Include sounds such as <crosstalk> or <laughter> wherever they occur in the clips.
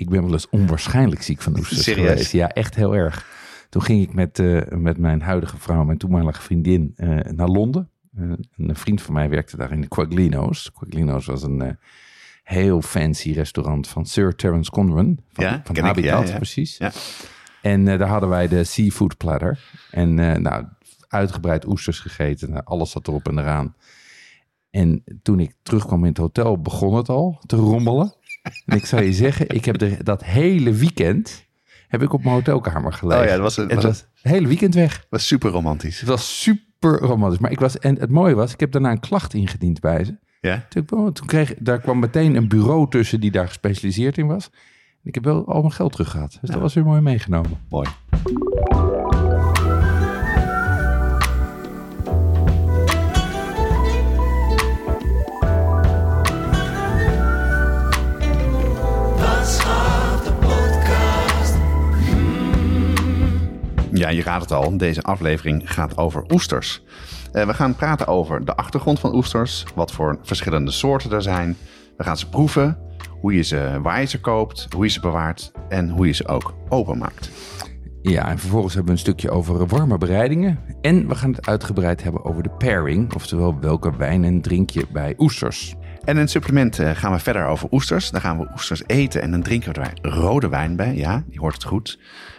Ik ben wel eens onwaarschijnlijk ziek van oesters Serieus? geweest. Ja, echt heel erg. Toen ging ik met, eh, met mijn huidige vrouw, mijn toenmalige vriendin, eh, naar Londen. Eh, een vriend van mij werkte daar in de Quaglino's. Quaglino's was een heel fancy restaurant van Sir Terence Conran. Van, Ja, van ik, Habitat, ja, ja. precies. Ja. En daar hadden wij de seafood platter. En nou, uitgebreid oesters gegeten. Alles zat erop en eraan. En toen ik terugkwam in het hotel, begon het al te rommelen. En ik zou je zeggen, ik heb de, dat hele weekend heb ik op mijn hotelkamer gelegen. Oh ja, dat was een- het was was het hele weekend weg. was super romantisch. Het was super romantisch. Maar ik was, en het mooie was, ik heb daarna een klacht ingediend bij ze. Ja? Toen, ik- toen kreeg, daar kwam meteen een bureau tussen die daar gespecialiseerd in was. En ik heb wel al mijn geld terug gehad. Dus dat was weer mooi meegenomen. Mooi. Ja, je raadt het al. Deze aflevering gaat over oesters. Eh, we gaan praten over de achtergrond van oesters, wat voor verschillende soorten er zijn. We gaan ze proeven, hoe je ze, waar je ze koopt, hoe je ze bewaart en hoe je ze ook openmaakt. Ja, en vervolgens hebben we een stukje over warme bereidingen. En we gaan het uitgebreid hebben over de pairing. Oftewel, welke wijn en drink je bij oesters. En in het supplement eh, gaan we verder over oesters. Dan gaan we oesters eten en dan drinken we er rode wijn bij. Ja, die hoort het goed.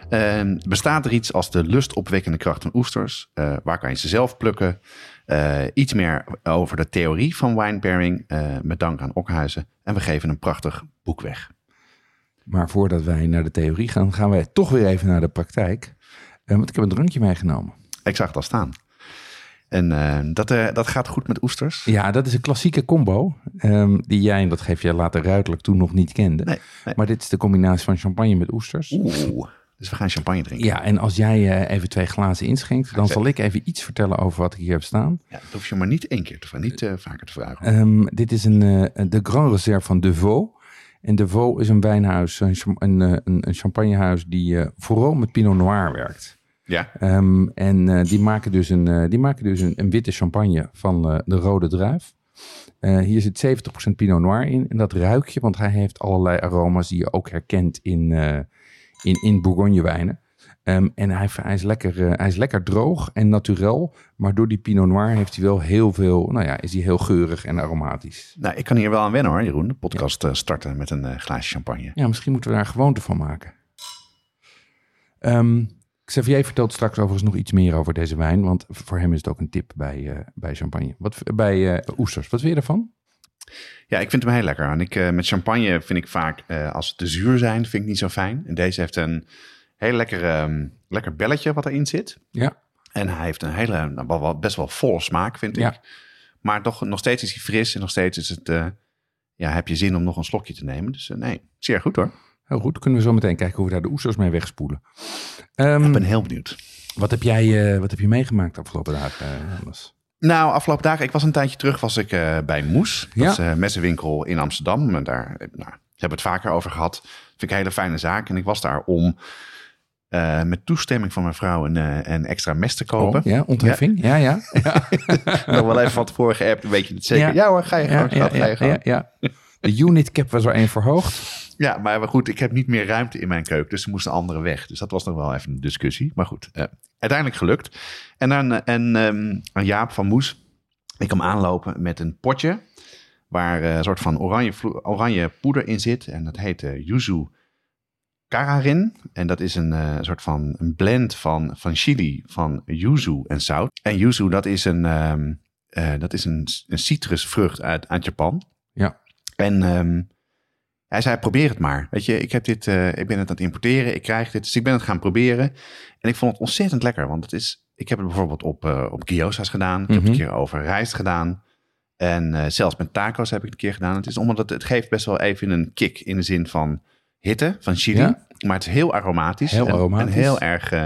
Ehm, bestaat er iets als de lustopwekkende kracht van oesters? Eh, waar kan je ze zelf plukken? Eh, iets meer over de theorie van wine pairing met dank aan Okhuizen. En we geven een prachtig boek weg. Maar voordat wij naar de theorie gaan, gaan wij toch weer even naar de praktijk. Want ik heb een drankje meegenomen. Ik zag het al staan. En eh, dat, eh, dat gaat goed met oesters. Ja, dat is een klassieke combo. ehm, die jij, en dat geef je later ruidelijk toen nog niet kende. Nee, nee. Maar dit is de combinatie van champagne met oesters. Oeh, dus we gaan champagne drinken. Ja, en als jij eh, even twee glazen inschenkt, dan zal ik even iets vertellen over wat ik hier heb staan. Ja, dat hoef je maar niet één keer te vragen, niet vaker te vragen. Ehm, dit is een, de Grand Reserve van De Vaux. En De Vaux is een wijnhuis, een, een, een, champagnehuis die vooral met Pinot Noir werkt. Ja, Ehm, en eh, die maken dus, een, eh, die maken dus een, een witte champagne van eh, de rode druif. Hier zit 70% Pinot Noir in. En dat ruik je, want hij heeft allerlei aroma's die je ook herkent in, in, in Bourgogne wijnen. Ehm, en hij, hij, is lekker, hij is lekker droog en naturel. Maar door die Pinot Noir heeft hij wel heel veel, nou ja, is hij heel geurig en aromatisch. nou, ik kan hier wel aan wennen hoor, Jeroen. De podcast starten met een glaasje champagne. Ja, misschien moeten we daar gewoonte van maken. Ehm Xavier vertelt straks overigens nog iets meer over deze wijn. Want voor hem is het ook een tip bij, eh, bij champagne. Wat, bij eh, oesters. Wat vind je ervan? Ja, ik vind hem heel lekker. En ik, eh, met champagne vind ik vaak, als ze te zuur zijn, vind ik niet zo fijn. En deze heeft een heel lekker, ehm, lekker belletje wat erin zit. Ja. En hij heeft een hele, nou, best wel volle smaak, vind ik. Ja. Maar toch, nog steeds is hij fris en nog steeds is het, ja, heb je zin om nog een slokje te nemen. Dus nee, zeer goed hoor. Heel goed. Kunnen we zo meteen kijken hoe we daar de oesters mee wegspoelen. Ehm, Ik ben heel benieuwd. wat, heb jij, eh, wat heb je meegemaakt de afgelopen dagen, eh, Jonas? Nou, afgelopen dagen, ik was een tijdje terug, was ik eh, bij Moes. Dat Ja. is een messenwinkel in Amsterdam. En daar, nou, we hebben het vaker over gehad. Vind ik een hele fijne zaak. En ik was daar om met toestemming van mijn vrouw een, een extra mes te kopen. Oh, ja, ontheffing? Ja, ja. ja. <laughs> Nog wel even van tevoren geappt, weet je het zeker? Ja, Ja. hoor, ga je gewoon, ja, ga je ja, ja. De unit cap was er één verhoogd. Ja, maar goed, ik heb niet meer ruimte in mijn keuken. Dus er moesten anderen weg. Dus dat was nog wel even een discussie. Maar goed, eh, uiteindelijk gelukt. En dan eh, en, aan Jaap van Moes. Ik kwam aanlopen met een potje. Waar eh, een soort van oranje, oranje poeder in zit. En dat heet eh, Yuzu Kararin. En dat is een soort van een blend van, van chili, van yuzu en zout. En yuzu, dat is een, ehm, eh, dat is een, een citrusvrucht uit, uit Japan. En ehm, hij zei, probeer het maar. Weet je, ik, heb dit, eh, ik ben het aan het importeren, ik krijg dit. Dus ik ben het gaan proberen. En ik vond het ontzettend lekker. Want het is, ik heb het bijvoorbeeld op, eh op gyoza's gedaan. Ik heb het Mhm. een keer over rijst gedaan. En eh, zelfs met taco's heb ik het een keer gedaan. Het is omdat het, het geeft best wel even een kick in de zin van hitte, van chili. Ja? Maar het is heel aromatisch. Heel en, aromatisch. En heel erg eh,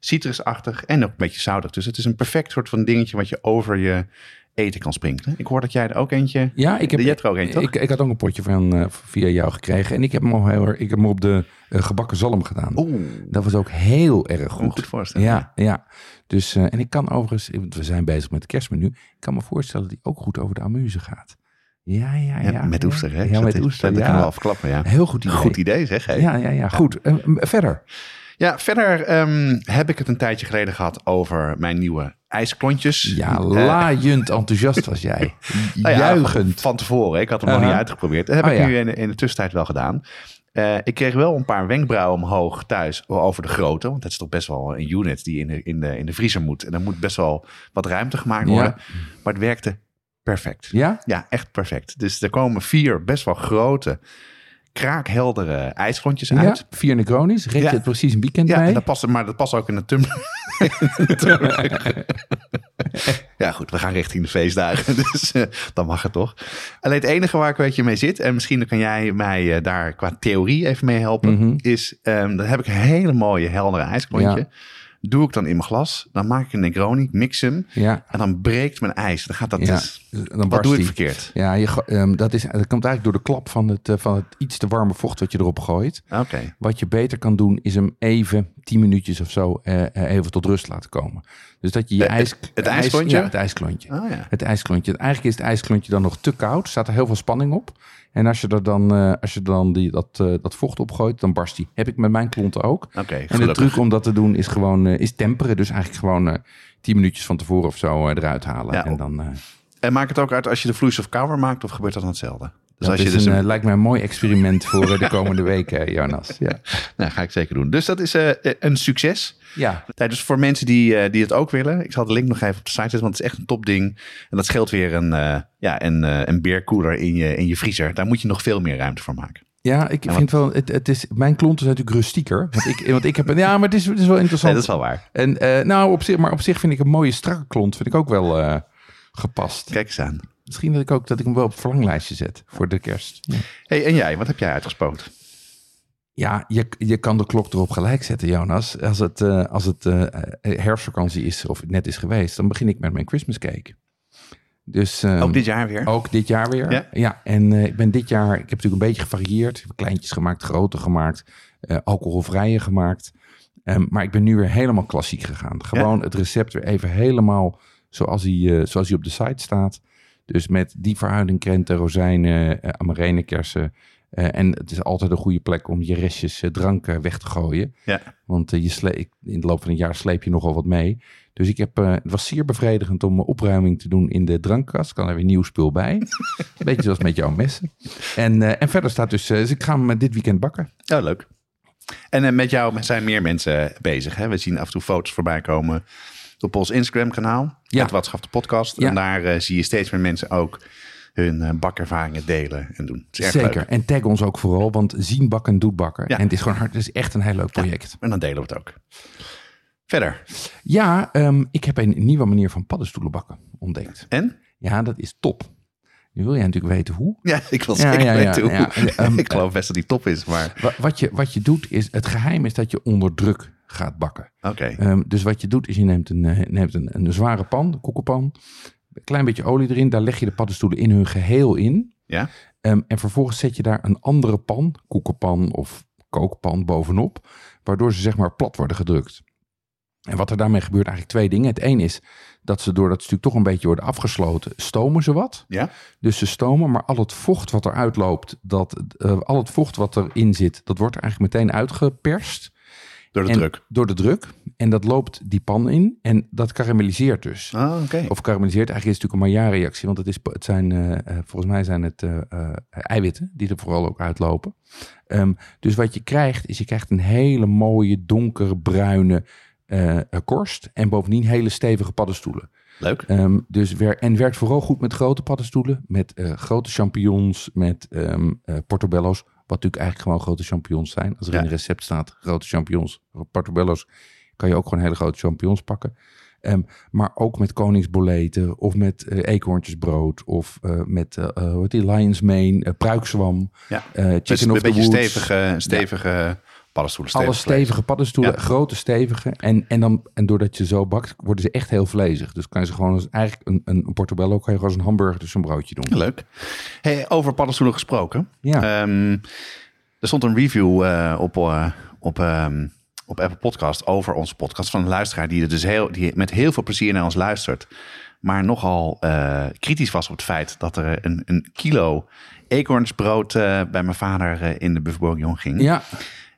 citrusachtig en ook een beetje zoutig. Dus het is een perfect soort van dingetje wat je over je eten kan sprinkelen. Ik hoor dat jij er ook eentje... Ja, ik heb, Je er ook een, toch? ik, ik had ook een potje van eh, via jou gekregen. En ik heb hem, al heel, erg- ik heb hem op de eh, gebakken zalm gedaan. Oeh, Dat was ook heel erg goed. goed. voorstellen. Ja, ja. Dus, eh, en ik kan overigens, want we zijn bezig met het kerstmenu. Ik kan me voorstellen dat die ook goed over de amuse gaat. Ja, ja, ja. Ja, met oester, hè? Ja, met Dat- oester, Dat ja. kunnen we afklappen, ja. Heel goed idee. Goed idee, zeg. Hè? Ja, ja, ja. Goed. Verder. Ja, verder ehm, heb ik het een tijdje geleden gehad over mijn nieuwe ijsklontjes. Ja, Eh, laaiend enthousiast was jij. <laughs> nou ja, Juichend. Van tevoren. Ik had hem nog niet uitgeprobeerd. Dat heb Oh, ik ja. nu in, de- in de tussentijd wel gedaan. Eh, ik kreeg wel een paar wenkbrauwen omhoog thuis over de grootte. Want dat is toch best wel een unit die in de, in de, in de vriezer moet. En dan moet best wel wat ruimte gemaakt Ja. worden. Maar het werkte perfect. Ja? Ja, echt perfect. Dus er komen vier best wel grote, kraakheldere ijsklontjes Ja? uit. Vier Negronis. Red Ja. je het precies een weekend Ja, mee? en dat past, maar dat past ook in de tumbler. <laughs> ja, goed, we gaan richting de feestdagen, <laughs> dus eh, dan mag het toch. Alleen het enige waar ik een beetje mee zit, en misschien kan jij mij eh, daar qua theorie even mee helpen, Mhm. is, ehm, dan heb ik een hele mooie heldere ijsklontje. Ja. Doe ik dan in mijn glas, dan maak ik een Negroni, mix hem Ja. en dan breekt mijn ijs. Dan gaat dat, Ja. dus, Dan wat barst doe ik die. verkeerd? Ja, je, ehm, dat, is, dat komt eigenlijk door de klap van het, eh, van het iets te warme vocht wat je erop gooit. Oké, Wat je beter kan doen, is hem even, 10 minuutjes of zo, eh, eh, even tot rust laten komen. Dus dat je je ijs... het- het ijs- ijsklontje? Ja, het ijsklontje. ah ja. Het ijsklontje. Eigenlijk is het ijsklontje dan nog te koud. Staat er heel veel spanning op. En als je er dan, eh, als je dan die, dat, eh, dat vocht opgooit, dan barst die. Heb ik met mijn klonten ook. Oké, En de truc om dat te doen is gewoon eh, is temperen. Dus eigenlijk gewoon 10 minuutjes van tevoren of zo eruit halen. Ja, en dan, En maakt het ook uit als je de vloeistof kouder maakt, of gebeurt dat dan hetzelfde? Dus dat als je is dus een, een- eh, lijkt mij een mooi experiment voor eh, de komende <laughs> weken, Jonas. Ja. Nou, ga ik zeker doen. Dus dat is eh, een succes. ja. Dus voor mensen die, eh, die het ook willen, ik zal de link nog even op de site zetten, want het is echt een topding. En dat scheelt weer een, eh ja, een, eh, een beerkoeler in je, in je vriezer. Daar moet je nog veel meer ruimte voor maken. Ja, ik vind wel, het, het is, mijn klonten zijn natuurlijk rustieker. Want ik, want ik heb, een- ja, maar het is, het is wel interessant. Nee, dat is wel waar. En eh, nou, op zich, maar op zich vind ik een mooie strakke klont, vind ik ook wel eh, gepast. Kijk eens aan. Misschien dat ik ook dat ik hem wel op het verlanglijstje zet voor de kerst. Ja, Hey, en jij, wat heb jij uitgespoten? ja je, je kan de klok erop gelijk zetten, Jonas. Als het, eh, als het eh, eh, herfstvakantie is of het net is geweest, dan begin ik met mijn Christmas cake. Dus, ehm, ook dit jaar weer? Ook dit jaar weer. Ja? en ik ben dit jaar, ik heb natuurlijk een beetje gevarieerd. Ik heb kleintjes gemaakt, grote gemaakt, alcoholvrije gemaakt. Ehm, maar ik ben nu weer helemaal klassiek gegaan. Gewoon het recept weer even helemaal zoals hij, zoals hij op de site staat. Dus met die verhouding krenten, rozijnen, uh, amarenekersen. Uh, en het is altijd een goede plek om je restjes uh, drank weg te gooien. Ja. Want je sle- in de loop van het jaar sleep je nogal wat mee. Dus ik heb, het was zeer bevredigend om opruiming te doen in de drankkast. Kan er weer nieuw spul bij. <laughs> Beetje zoals met jouw messen. En, en verder staat dus, dus ik ga hem dit weekend bakken. Oh, leuk. En met jou zijn meer mensen bezig. Hè? We zien af en toe foto's voorbij komen op ons Instagram kanaal. Ja. Het Watschaf de podcast. Ja. En daar uh, zie je steeds meer mensen ook hun uh, bakervaringen delen en doen. Zeker. Leuk. En tag ons ook vooral, want zien bakken doet bakken. Ja. En het is gewoon hard. Het is echt een heel leuk project. Ja. En dan delen we het ook. Verder. Ja, um, ik heb een nieuwe manier van paddenstoelen bakken ontdekt. En? Ja, dat is top. Nu wil jij natuurlijk weten hoe. Ja, ik wil zeker ja, ja, weten ja, hoe. Um, <laughs> ik geloof best dat die top is, maar... Wat je, wat je doet is, het geheim is dat je onder druk gaat bakken. Oké. Okay. Um, dus wat je doet is, je neemt een, uh, neemt een, een zware pan, een koekenpan. Een klein beetje olie erin. Daar leg je de paddenstoelen in hun geheel in. Ja. Um, en vervolgens zet je daar een andere pan, koekenpan of kookpan bovenop. Waardoor ze zeg maar plat worden gedrukt. En wat er daarmee gebeurt, eigenlijk twee dingen. Het een is dat ze door dat stuk toch een beetje worden afgesloten, stomen ze wat. Ja. Dus ze stomen, maar al het vocht wat eruit loopt, dat, uh, al het vocht wat erin zit, dat wordt er eigenlijk meteen uitgeperst. Door de en, druk. Door de druk. En dat loopt die pan in en dat karamelliseert dus. Ah, okay. Of karamelliseert, eigenlijk is het natuurlijk een Maillard-reactie. Want het, is, het zijn, uh, volgens mij zijn het uh, eiwitten die er vooral ook uitlopen. Um, dus wat je krijgt, is je krijgt een hele mooie donkerbruine uh, korst. En bovendien hele stevige paddenstoelen. Leuk. Um, dus wer, en werkt vooral goed met grote paddenstoelen. Met uh, grote champignons, met um, uh, portobello's. Wat natuurlijk eigenlijk gewoon grote champignons zijn. Als er ja. in een recept staat grote champignons, portobello's, kan je ook gewoon hele grote champignons pakken. Um, maar ook met koningsboleten of met uh, eekhoorntjesbrood of uh, met uh, wat die lion's mane, pruikzwam, ja. chicken dus of een the beetje woods. stevige, stevige ja. Paddenstoelen. Alle stevig stevige paddenstoelen, Ja. grote stevige. En, en, dan, en doordat je zo bakt, worden ze echt heel vlezig. Dus kan je ze gewoon als eigenlijk een, een, portobello, kan je gewoon als een hamburger tussen een broodje doen. Leuk. Hey, over paddenstoelen gesproken. Ja. Ehm, er stond een review eh, op, eh, op, ehm, op Apple Podcast over onze podcast van een luisteraar die, er dus heel, die met heel veel plezier naar ons luistert. Maar nogal eh, kritisch was op het feit dat er een, een kilo eekhoornsbrood bij mijn vader in de Buff Bourguignon ging. Ja,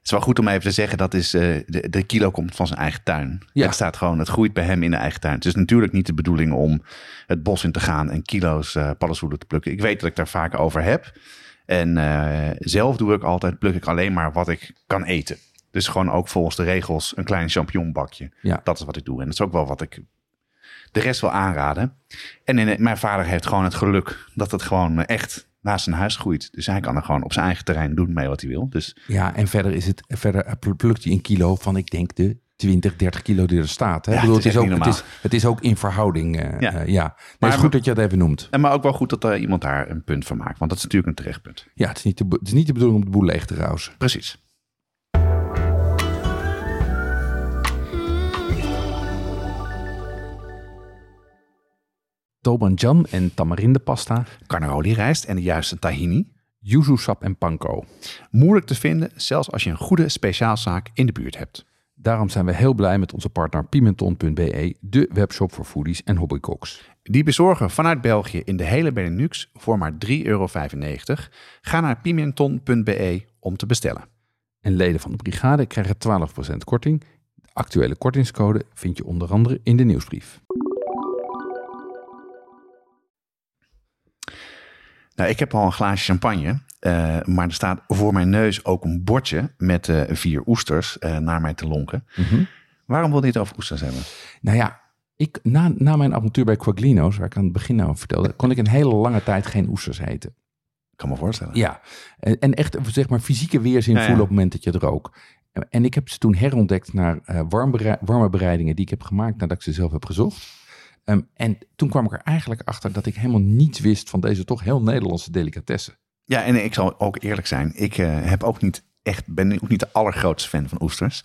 is wel goed om even te zeggen, dat is, eh, de, de kilo komt van zijn eigen tuin. Ja. Het staat gewoon, het groeit bij hem in de eigen tuin. Het is natuurlijk niet de bedoeling om het bos in te gaan en kilo's eh paddenstoelen te plukken. Ik weet dat ik daar vaak over heb. En eh, zelf doe ik altijd, pluk ik alleen maar wat ik kan eten. Dus gewoon ook volgens de regels een klein champignonbakje. Ja. Dat is wat ik doe. En dat is ook wel wat ik de rest wil aanraden. En in, mijn vader heeft gewoon het geluk dat het gewoon echt naast zijn huis groeit. Dus hij kan er gewoon op zijn eigen terrein doen mee wat hij wil. Dus ja, en verder is het, verder pl- plukt hij een kilo van, ik denk, de 20, 30 kilo die er staat. Hè? Ja, Ik bedoel, het is het, is echt ook, het, is, het is ook in verhouding. eh, Ja. Nee, Maar het is goed dat je het even noemt. En maar ook wel goed dat er iemand daar een punt van maakt. Want dat is natuurlijk een terechtpunt. Ja, het is niet de, het is niet de bedoeling om de boel leeg te rousen. Precies. Tobanjan en tamarindepasta, Carnaroli rijst en de juiste tahini. yuzu sap en panko. Moeilijk te vinden, zelfs als je een goede speciaalzaak in de buurt hebt. Daarom zijn we heel blij met onze partner Pimenton.be, de webshop voor foodies en hobbycooks. Die bezorgen vanuit België in de hele Benelux voor maar 3,95 euro. Ga naar pimenton.be om te bestellen. En leden van de brigade krijgen 12% korting. De actuele kortingscode vind je onder andere in de nieuwsbrief. Nou, ik heb al een glaasje champagne, eh, maar er staat voor mijn neus ook een bordje met eh, vier oesters eh, naar mij te lonken. Waarom wil je het over oesters hebben? Nou ja, ik, na, na mijn avontuur bij Quaglino's, waar ik aan het begin nou over vertelde, kon ik een hele lange tijd geen oesters eten. Ik kan me voorstellen. Ja, en, en echt zeg maar fysieke weerzin Ja, ja. voelen op het moment dat je het rook. En ik heb ze toen herontdekt naar warme bereidingen die ik heb gemaakt nadat ik ze zelf heb gezocht. Ehm, en toen kwam ik er eigenlijk achter dat ik helemaal niets wist van deze toch heel Nederlandse delicatessen. Ja, en ik zal ook eerlijk zijn. Ik eh, heb ook niet echt, ben ook niet de allergrootste fan van oesters.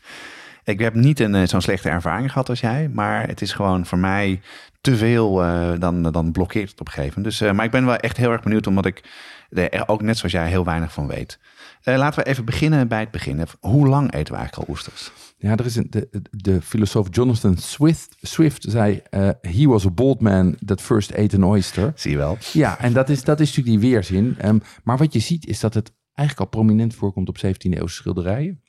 Ik heb niet een, eh, zo'n slechte ervaring gehad als jij. Maar het is gewoon voor mij te veel. eh, dan, dan blokkeert het op een gegeven moment. Dus, maar ik ben wel echt heel erg benieuwd. Omdat ik er ook net zoals jij heel weinig van weet. Eh, laten we even beginnen bij het begin. Hoe lang eten we eigenlijk al oesters? Ja, er is een, de, de filosoof Jonathan Swift, Swift zei, eh, he was a bold man that first ate an oyster. Zie je wel. Ja, en dat is, dat is natuurlijk die weerzin. Ehm, maar wat je ziet is dat het eigenlijk al prominent voorkomt op 17e eeuwse schilderijen.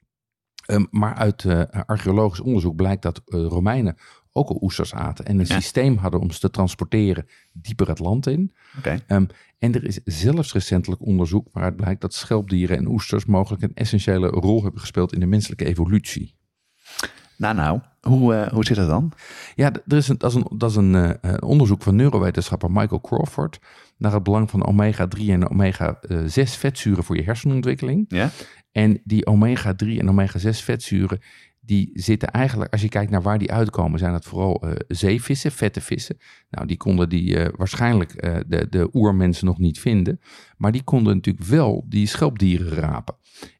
Ehm, maar uit eh, archeologisch onderzoek blijkt dat Romeinen ook al oesters aten. En een Ja. systeem hadden om ze te transporteren dieper het land in. Oké. Ehm, en er is zelfs recentelijk onderzoek waaruit blijkt dat schelpdieren en oesters mogelijk een essentiële rol hebben gespeeld in de menselijke evolutie. Nou, nou. Hoe, eh, hoe zit het dan? Ja, er is een, dat is een, dat is een eh, eh, onderzoek van neurowetenschapper Michael Crawford naar het belang van omega-3 en omega-6 vetzuren voor je hersenontwikkeling. Ja? En die omega-3 en omega-6 vetzuren, die zitten eigenlijk, als je kijkt naar waar die uitkomen, zijn het vooral eh, zeevissen, vette vissen. Nou, die konden die eh, waarschijnlijk eh, de, de oermensen nog niet vinden, maar die konden natuurlijk wel die schelpdieren rapen.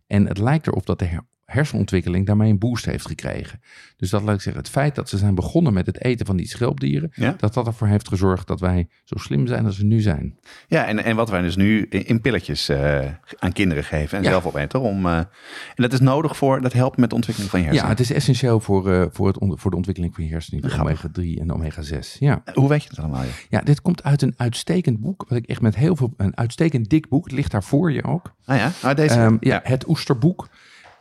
En het lijkt erop dat de hersenontwikkeling daarmee een boost heeft gekregen. Dus dat laat ik zeggen, het feit dat ze zijn begonnen met het eten van die schelpdieren, Ja? dat dat ervoor heeft gezorgd dat wij zo slim zijn als we nu zijn. Ja, en, en wat wij dus nu in, in pilletjes eh, aan kinderen geven en Ja. zelf opeten. Om, eh, en dat is nodig voor, dat helpt met de ontwikkeling van je Ja, hersenen. het is essentieel voor, eh, voor, het voor de ontwikkeling van je hersenen, Grappig. omega-3 en omega-6. Ja. Hoe weet je het allemaal? ja, dit komt uit een uitstekend boek, wat ik echt met heel veel, een uitstekend dik boek, het ligt daar voor je ook. Ah ja, ah, deze. Ehm, ja, het Oesterboek.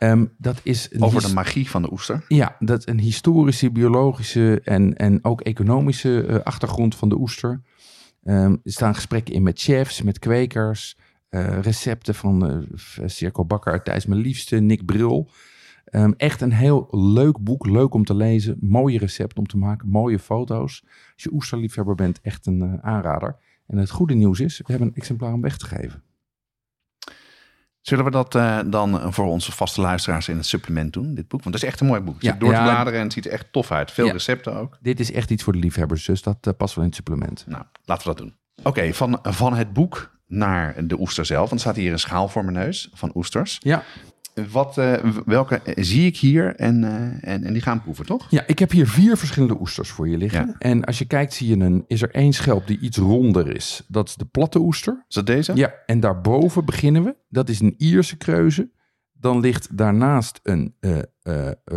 Ehm, dat is Over de magie van de oester. Ja, dat is een historische, biologische en, en ook economische eh, achtergrond van de oester. Ehm, er staan gesprekken in met chefs, met kwekers, eh, recepten van eh, Circo Bakker uit Thijs Mijn Liefste, Nick Bril. Ehm, echt een heel leuk boek, leuk om te lezen, mooie recepten om te maken, mooie foto's. Als je oesterliefhebber bent, echt een aanrader. En het goede nieuws is, we hebben een exemplaar om weg te geven. Zullen we dat eh, dan voor onze vaste luisteraars in het supplement doen, dit boek? Want het is echt een mooi boek. Je Ja, zit door te bladeren en het ziet er echt tof uit. Veel Ja. recepten ook. Dit is echt iets voor de liefhebbers, dus dat eh, past wel in het supplement. Nou, laten we dat doen. Oké, van, van het boek naar de oester zelf. Want er staat hier een schaal voor mijn neus van oesters. Ja, wat, eh, welke eh, zie ik hier? En, eh, en, en die gaan proeven, toch? Ja, ik heb hier vier verschillende oesters voor je liggen. Ja. En als je kijkt, zie je een, is er één schelp die iets ronder is. Dat is de platte oester. Is dat deze? Ja, en daarboven beginnen we. Dat is een Ierse kreuze. Dan ligt daarnaast een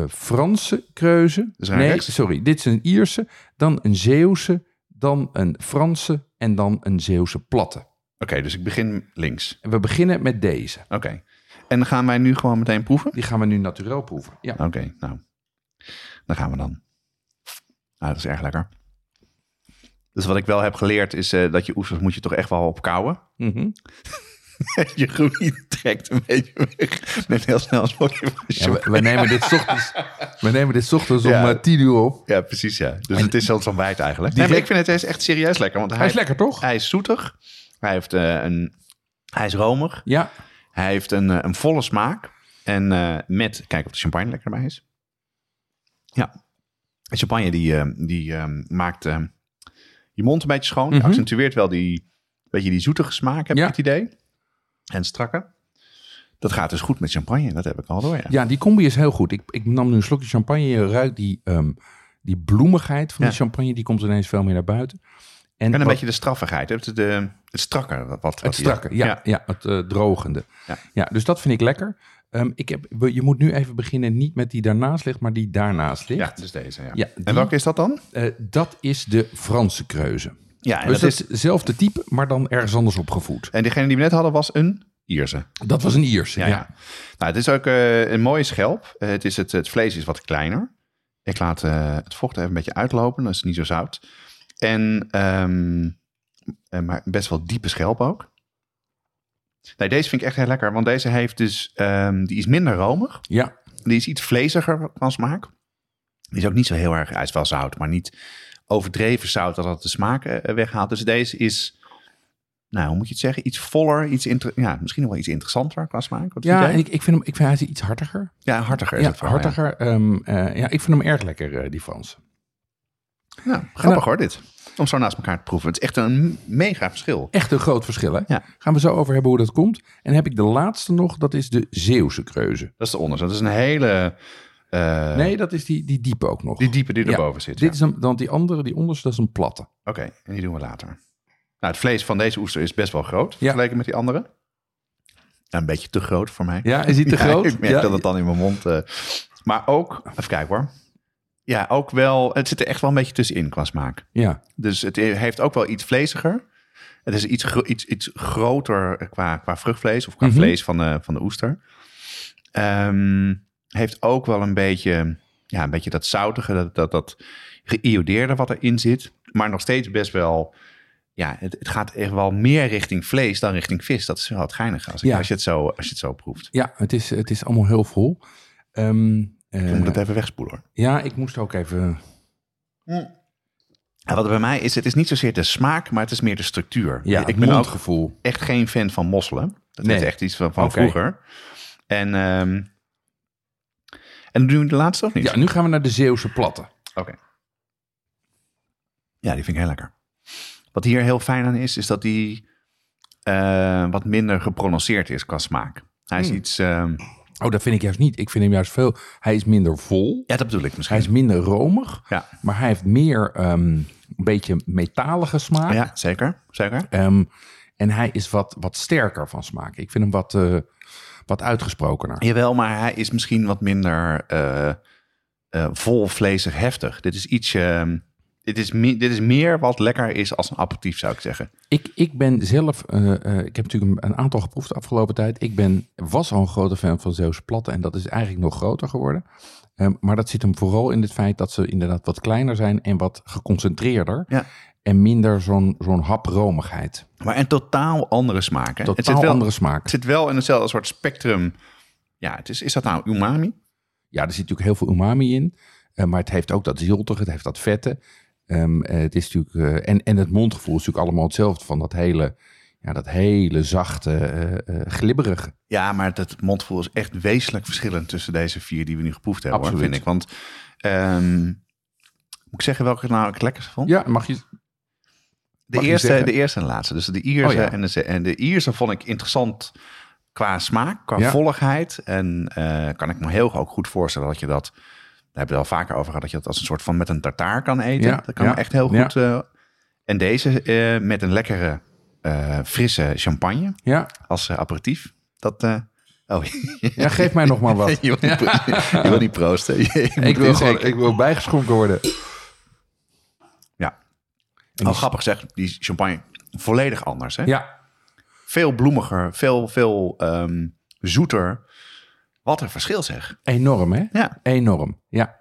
Franse kreuze. Nee, rechts? sorry. Dit is een Ierse, dan een Zeeuwse, dan een Franse en dan een Zeeuwse platte. Oké, dus ik begin links. En we beginnen met deze. Oké. En dan gaan wij nu gewoon meteen proeven? Die gaan we nu naturel proeven. Ja. Oké, nou. Dan gaan we dan. Nou, dat is erg lekker. Dus wat ik wel heb geleerd is eh, dat je oesters moet je toch echt wel op kouwen. Mhm. <laughs> je groei trekt een beetje weg. Met heel snel een Ja, we, we nemen dit ochtends, we nemen dit ochtends om eh, 10 uur op. Ja, precies ja. Dus het is zo'n wijd eigenlijk. Nee, maar ik vind het echt serieus lekker. Want hij, Hij is lekker, toch? hij is zoetig. Hij, heeft, eh, een, hij is romig. Ja, Hij heeft een, eh, een volle smaak. En eh, met, kijk of de champagne lekker erbij is. Ja. De champagne die, eh, die eh, maakt eh, je mond een beetje schoon. Mhm. Accentueert wel die, beetje die zoetige smaak, heb Ja. ik het idee. En strakke. Dat gaat dus goed met champagne. Dat heb ik al door, ja. ja, die combi is heel goed. Ik, ik nam nu een slokje champagne. Je ruikt die, ehm, die bloemigheid van Ja. die champagne. Die komt ineens veel meer naar buiten. En een wat- beetje de straffigheid. Het, de, het strakke. Wat, wat Het hier- strakke, ja, ja. het eh, drogende. Ja. Ja. dus dat vind ik lekker. Ehm, ik heb, je moet nu even beginnen, niet met die daarnaast ligt, maar die daarnaast ligt. Ja, dus deze. Ja. Ja, die- En welke is dat dan? Eh, dat is de Franse kreuze. Ja, en, dus dat dat is, hetzelfde type, maar dan ergens anders opgevoed. en diegene die we net hadden was een Ierse. Dat was een Ierse, Ja. Nou, het is ook eh, een mooie schelp. Het, is het, het vlees is wat kleiner. Ik laat het vocht even een beetje uitlopen. Dat is niet zo zout. En ehm, eh, maar best wel diepe schelp ook. Nee, deze vind ik echt heel lekker. Want deze heeft dus, ehm, die is minder romig. Ja, Die is iets vleesiger van smaak. Die is ook niet zo heel erg, hij is wel zout, maar niet overdreven zout dat het de smaak eh, weghaalt. Dus deze is, nou, hoe moet je het zeggen? Iets voller, iets ja, misschien nog wel iets interessanter qua smaak. Wat ja en ik, ik, vind hem, ik vind hij iets hartiger. Ja, hartiger is Ja, het vooral, hartiger. ehm, eh, ja, ik vind hem erg lekker, eh, die Franse. Ja. Grappig hoor, dit. Om zo naast elkaar te proeven. Het is echt een mega verschil. Echt een groot verschil, hè? Ja. Gaan we zo over hebben hoe dat komt. En heb ik de laatste nog, dat is de Zeeuwse kreuze. Dat is de onderste. Dat is een hele... eh, nee, dat is die, die diepe ook nog. Die diepe die Ja, erboven zit. Dit ja. is een, dan die andere, die onderste, dat is een platte. Oké, en die doen we later. Nou, het vlees van deze oester is best wel groot, Ja. vergeleken met die andere. Ja, een beetje te groot voor mij. Ja, is die te <laughs> groot? Ik merk dat het dan in mijn mond... eh, maar ook, even kijken hoor. Ja, ook wel, het zit er echt wel een beetje tussenin qua smaak. Ja, Dus het heeft ook wel iets vleesiger. Het is iets, iets, iets groter qua, qua vruchtvlees of qua Mhm. vlees van de, van de oester. Ehm, heeft ook wel een beetje, ja, een beetje dat zoutige, dat, dat, dat geïodeerde wat erin zit. Maar nog steeds best wel, ja, het, het gaat echt wel meer richting vlees dan richting vis. Dat is wel het geinige als, ik- Ja. als, je, het zo, als je het zo proeft. ja het, is, het is allemaal heel vol. Ehm, eh, Ik moet het even wegspoelen. hoor. ja, ik moest ook even... En wat er bij mij is, het is niet zozeer de smaak, maar het is meer de structuur. Ja, ik het ben ook mondgevoel. echt geen fan van mosselen. Dat Nee. is echt iets van, vroeger. En, ehm, en we de laatste of niet? Ja, nu gaan we naar de Zeeuwse platte. Oké. Ja, die vind ik heel lekker. Wat hier heel fijn aan is, is dat die eh, wat minder geprononceerd is qua smaak. Hij is Hmm. iets... ehm, Oh, dat vind ik juist niet. Ik vind hem juist veel... Hij is minder vol. ja, dat bedoel ik misschien. Hij is minder romig. Ja. Maar hij heeft meer ehm, een beetje metalige smaak. ja, zeker. Zeker. Ehm, en hij is wat, wat sterker van smaak. Ik vind hem wat, eh, wat uitgesprokener. Jawel, maar hij is misschien wat minder eh, vol vlezig heftig. Dit is iets... dit, is me- dit is meer wat lekker is als een aperitief, zou ik zeggen. Ik, ik ben zelf, eh, eh, ik heb natuurlijk een, aantal geproefd de afgelopen tijd. Ik ben, was al een grote fan van Zeeuwse platte en dat is eigenlijk nog groter geworden. Ehm, maar dat zit hem vooral in het feit dat ze inderdaad wat kleiner zijn en wat geconcentreerder. Ja. En minder zo'n zo'n hapromigheid. Maar een totaal andere smaak. Hè? Totaal het zit wel, andere smaak. Het zit wel in hetzelfde soort spectrum. Ja, het is, is dat nou umami? Ja, er zit natuurlijk heel veel umami in. eh, maar het heeft ook dat ziltige, het heeft dat vette. Ehm, eh, het is natuurlijk, eh, en, en het mondgevoel is natuurlijk allemaal hetzelfde van dat hele, ja, dat hele zachte, eh, glibberige. Ja, maar het mondgevoel is echt wezenlijk verschillend tussen deze vier die we nu geproefd hebben, hoor, Absoluut. vind ik. Want ehm, moet ik zeggen welke ik nou het lekkerste vond? Ja, mag je. de, mag eerste, de eerste en de laatste. Dus de Ierse Oh ja. en, de, en de Ierse vond ik interessant qua smaak, qua Ja. volligheid. En kan ik me heel ook goed voorstellen dat je dat... Daar hebben we het al vaker over gehad. Dat je dat als een soort van met een tartaar kan eten. Ja, Dat kan ja, echt heel ja. goed. eh, en deze eh, met een lekkere, eh, frisse champagne Ja, als aperitief. Dat... oh, <laughs> ja geef mij nog maar wat. <laughs> je, wil niet, pro- je wil niet proosten. <laughs> Je ik, wil gewoon, ik wil bijgeschonken worden. Ja. Oh, die- grappig zeg, die champagne volledig anders. Hè? Ja, Veel bloemiger, veel, veel ehm, zoeter. Wat een verschil zeg. enorm hè? Ja. Enorm, ja.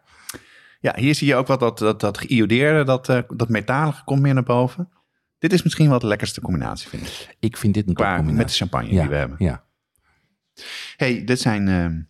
Ja, hier zie je ook wat dat, dat, dat geïodeerde, dat, eh, dat metalige komt meer naar boven. Dit is misschien wel de lekkerste combinatie, vind ik. Ik vind dit een Qua topcombinatie. met de champagne ja, die we hebben. Ja. hey, dit zijn ehm,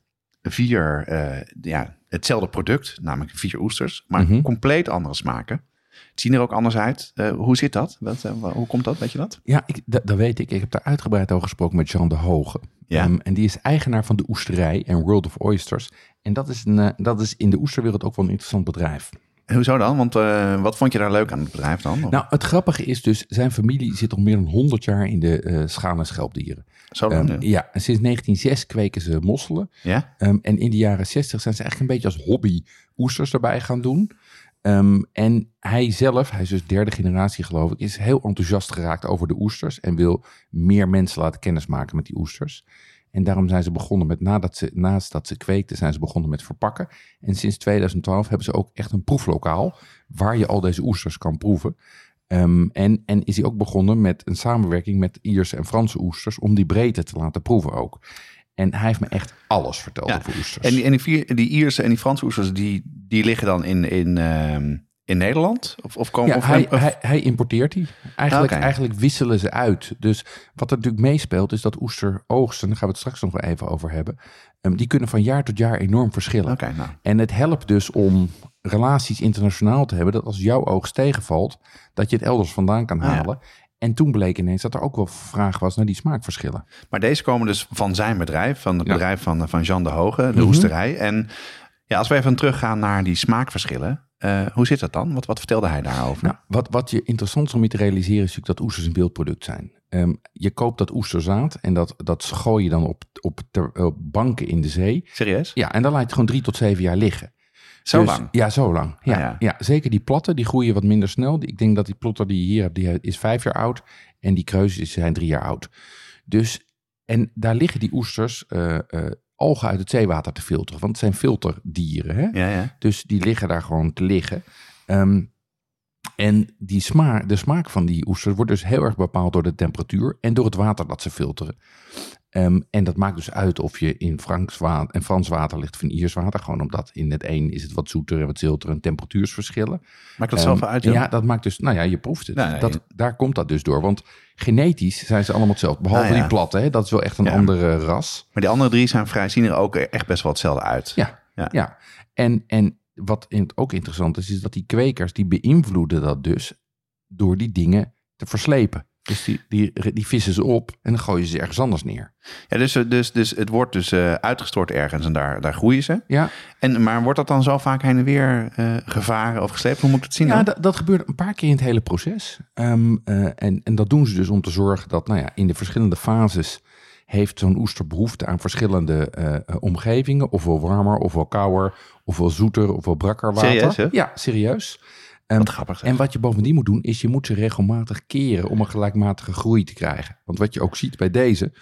vier, eh, ja, hetzelfde product, namelijk vier oesters, maar Mhm. compleet andere smaken. Het zien er ook anders uit. Eh, hoe zit dat? Wat, eh, hoe komt dat? Weet je dat? Ja, ik, dat, dat weet ik. Ik heb daar uitgebreid over gesproken met Jean de Hoge. Ja. Ehm, en die is eigenaar van de oesterij en World of Oysters. En dat is, een, eh, dat is in de oesterwereld ook wel een interessant bedrijf. En Hoezo dan? Want wat vond je daar leuk aan het bedrijf dan? Of- Nou, het grappige is dus, zijn familie zit al meer dan 100 jaar in de schaal- en schelpdieren. Zo lang, Ehm, ja. ja, en sinds 1906 kweken ze mosselen. ja? Ehm, en in de jaren 60 zijn ze eigenlijk een beetje als hobby oesters erbij gaan doen. Ehm, en hij zelf, hij is dus derde generatie geloof ik, is heel enthousiast geraakt over de oesters. En wil meer mensen laten kennismaken met die oesters. En daarom zijn ze begonnen met, nadat ze, naast dat ze kweekten, zijn ze begonnen met verpakken. En sinds 2012 hebben ze ook echt een proeflokaal waar je al deze oesters kan proeven. Ehm, en, en is hij ook begonnen met een samenwerking met Ierse en Franse oesters om die breedte te laten proeven ook. En hij heeft me echt alles verteld Ja, over oesters. En, die, en die, vier, die Ierse en die Franse oesters, die, die liggen dan in, in, ehm, in Nederland? Of, of komen Ja, of, hij, of- hij, hij importeert die. Eigenlijk, eigenlijk wisselen ze uit. Dus wat er natuurlijk meespeelt is dat oesteroogsten, daar gaan we het straks nog wel even over hebben, ehm, die kunnen van jaar tot jaar enorm verschillen. Nou. En het helpt dus om relaties internationaal te hebben, dat als jouw oogst tegenvalt, dat je het elders vandaan kan Ah, ja. En toen bleek ineens dat er ook wel vraag was naar die smaakverschillen. Maar deze komen dus van zijn bedrijf, van het Ja. bedrijf van, van Jean de Hoge, de Mhm. oesterij. En ja, als we even teruggaan naar die smaakverschillen, eh, hoe zit dat dan? Wat, wat vertelde hij daarover? Nou, wat, wat je interessant is om je te realiseren is natuurlijk dat oesters een beeldproduct zijn. Ehm, je koopt dat oesterzaad en dat, dat gooi je dan op, op, ter- op banken in de zee. Serieus? Ja, en dan laat je het gewoon drie tot zeven jaar liggen. Zo Dus- lang? Ja, zo lang. Ja, Ah, ja. ja. zeker die platten, die groeien wat minder snel. Ik denk dat die plotter die je hier hebt, die is vijf jaar oud. En die kreuzes zijn drie jaar oud. Dus, en daar liggen die oesters eh, eh, algen uit het zeewater te filteren. Want het zijn filterdieren, hè? Ja, ja. Dus die liggen daar gewoon te liggen. Ehm, en die smaak, de smaak van die oesters wordt dus heel erg bepaald door de temperatuur en door het water dat ze filteren. Ehm, en dat maakt dus uit of je in water, en Frans water ligt of in Iers water. Gewoon omdat in het een is het wat zoeter en wat zilter en temperatuursverschillen. Maakt dat zoveel Ehm, uit? Ja, dat maakt dus, nou ja, je proeft het. Nou, nee, dat, daar komt dat dus door. Want genetisch zijn ze allemaal hetzelfde. Behalve Nou ja. die platte, hè? dat is wel echt een Ja. andere ras. Maar die andere drie zijn vrij, zien er ook echt best wel hetzelfde uit. Ja, Ja. ja. En, en wat in, ook interessant is, is dat die kwekers, die beïnvloeden dat dus door die dingen te verslepen. Dus die, die, die vissen ze op en dan gooien ze ergens anders neer. Ja, dus, dus, dus het wordt dus eh, uitgestort ergens en daar, daar groeien ze. Ja, En, maar wordt dat dan zo vaak heen en weer eh, gevaren of gesleept? Hoe moet ik het zien ja dat, gebeurt een paar keer in het hele proces. Ehm, eh, en, en dat doen ze dus om te zorgen dat nou ja, in de verschillende fases heeft zo'n oester behoefte aan verschillende omgevingen. Ofwel warmer, ofwel kouder, ofwel zoeter, ofwel brakker water. Serieus, hè? Ja, serieus. Wat grappig. zeg. En wat je bovendien moet doen, is je moet ze regelmatig keren om een gelijkmatige groei te krijgen. Want wat je ook ziet bij deze,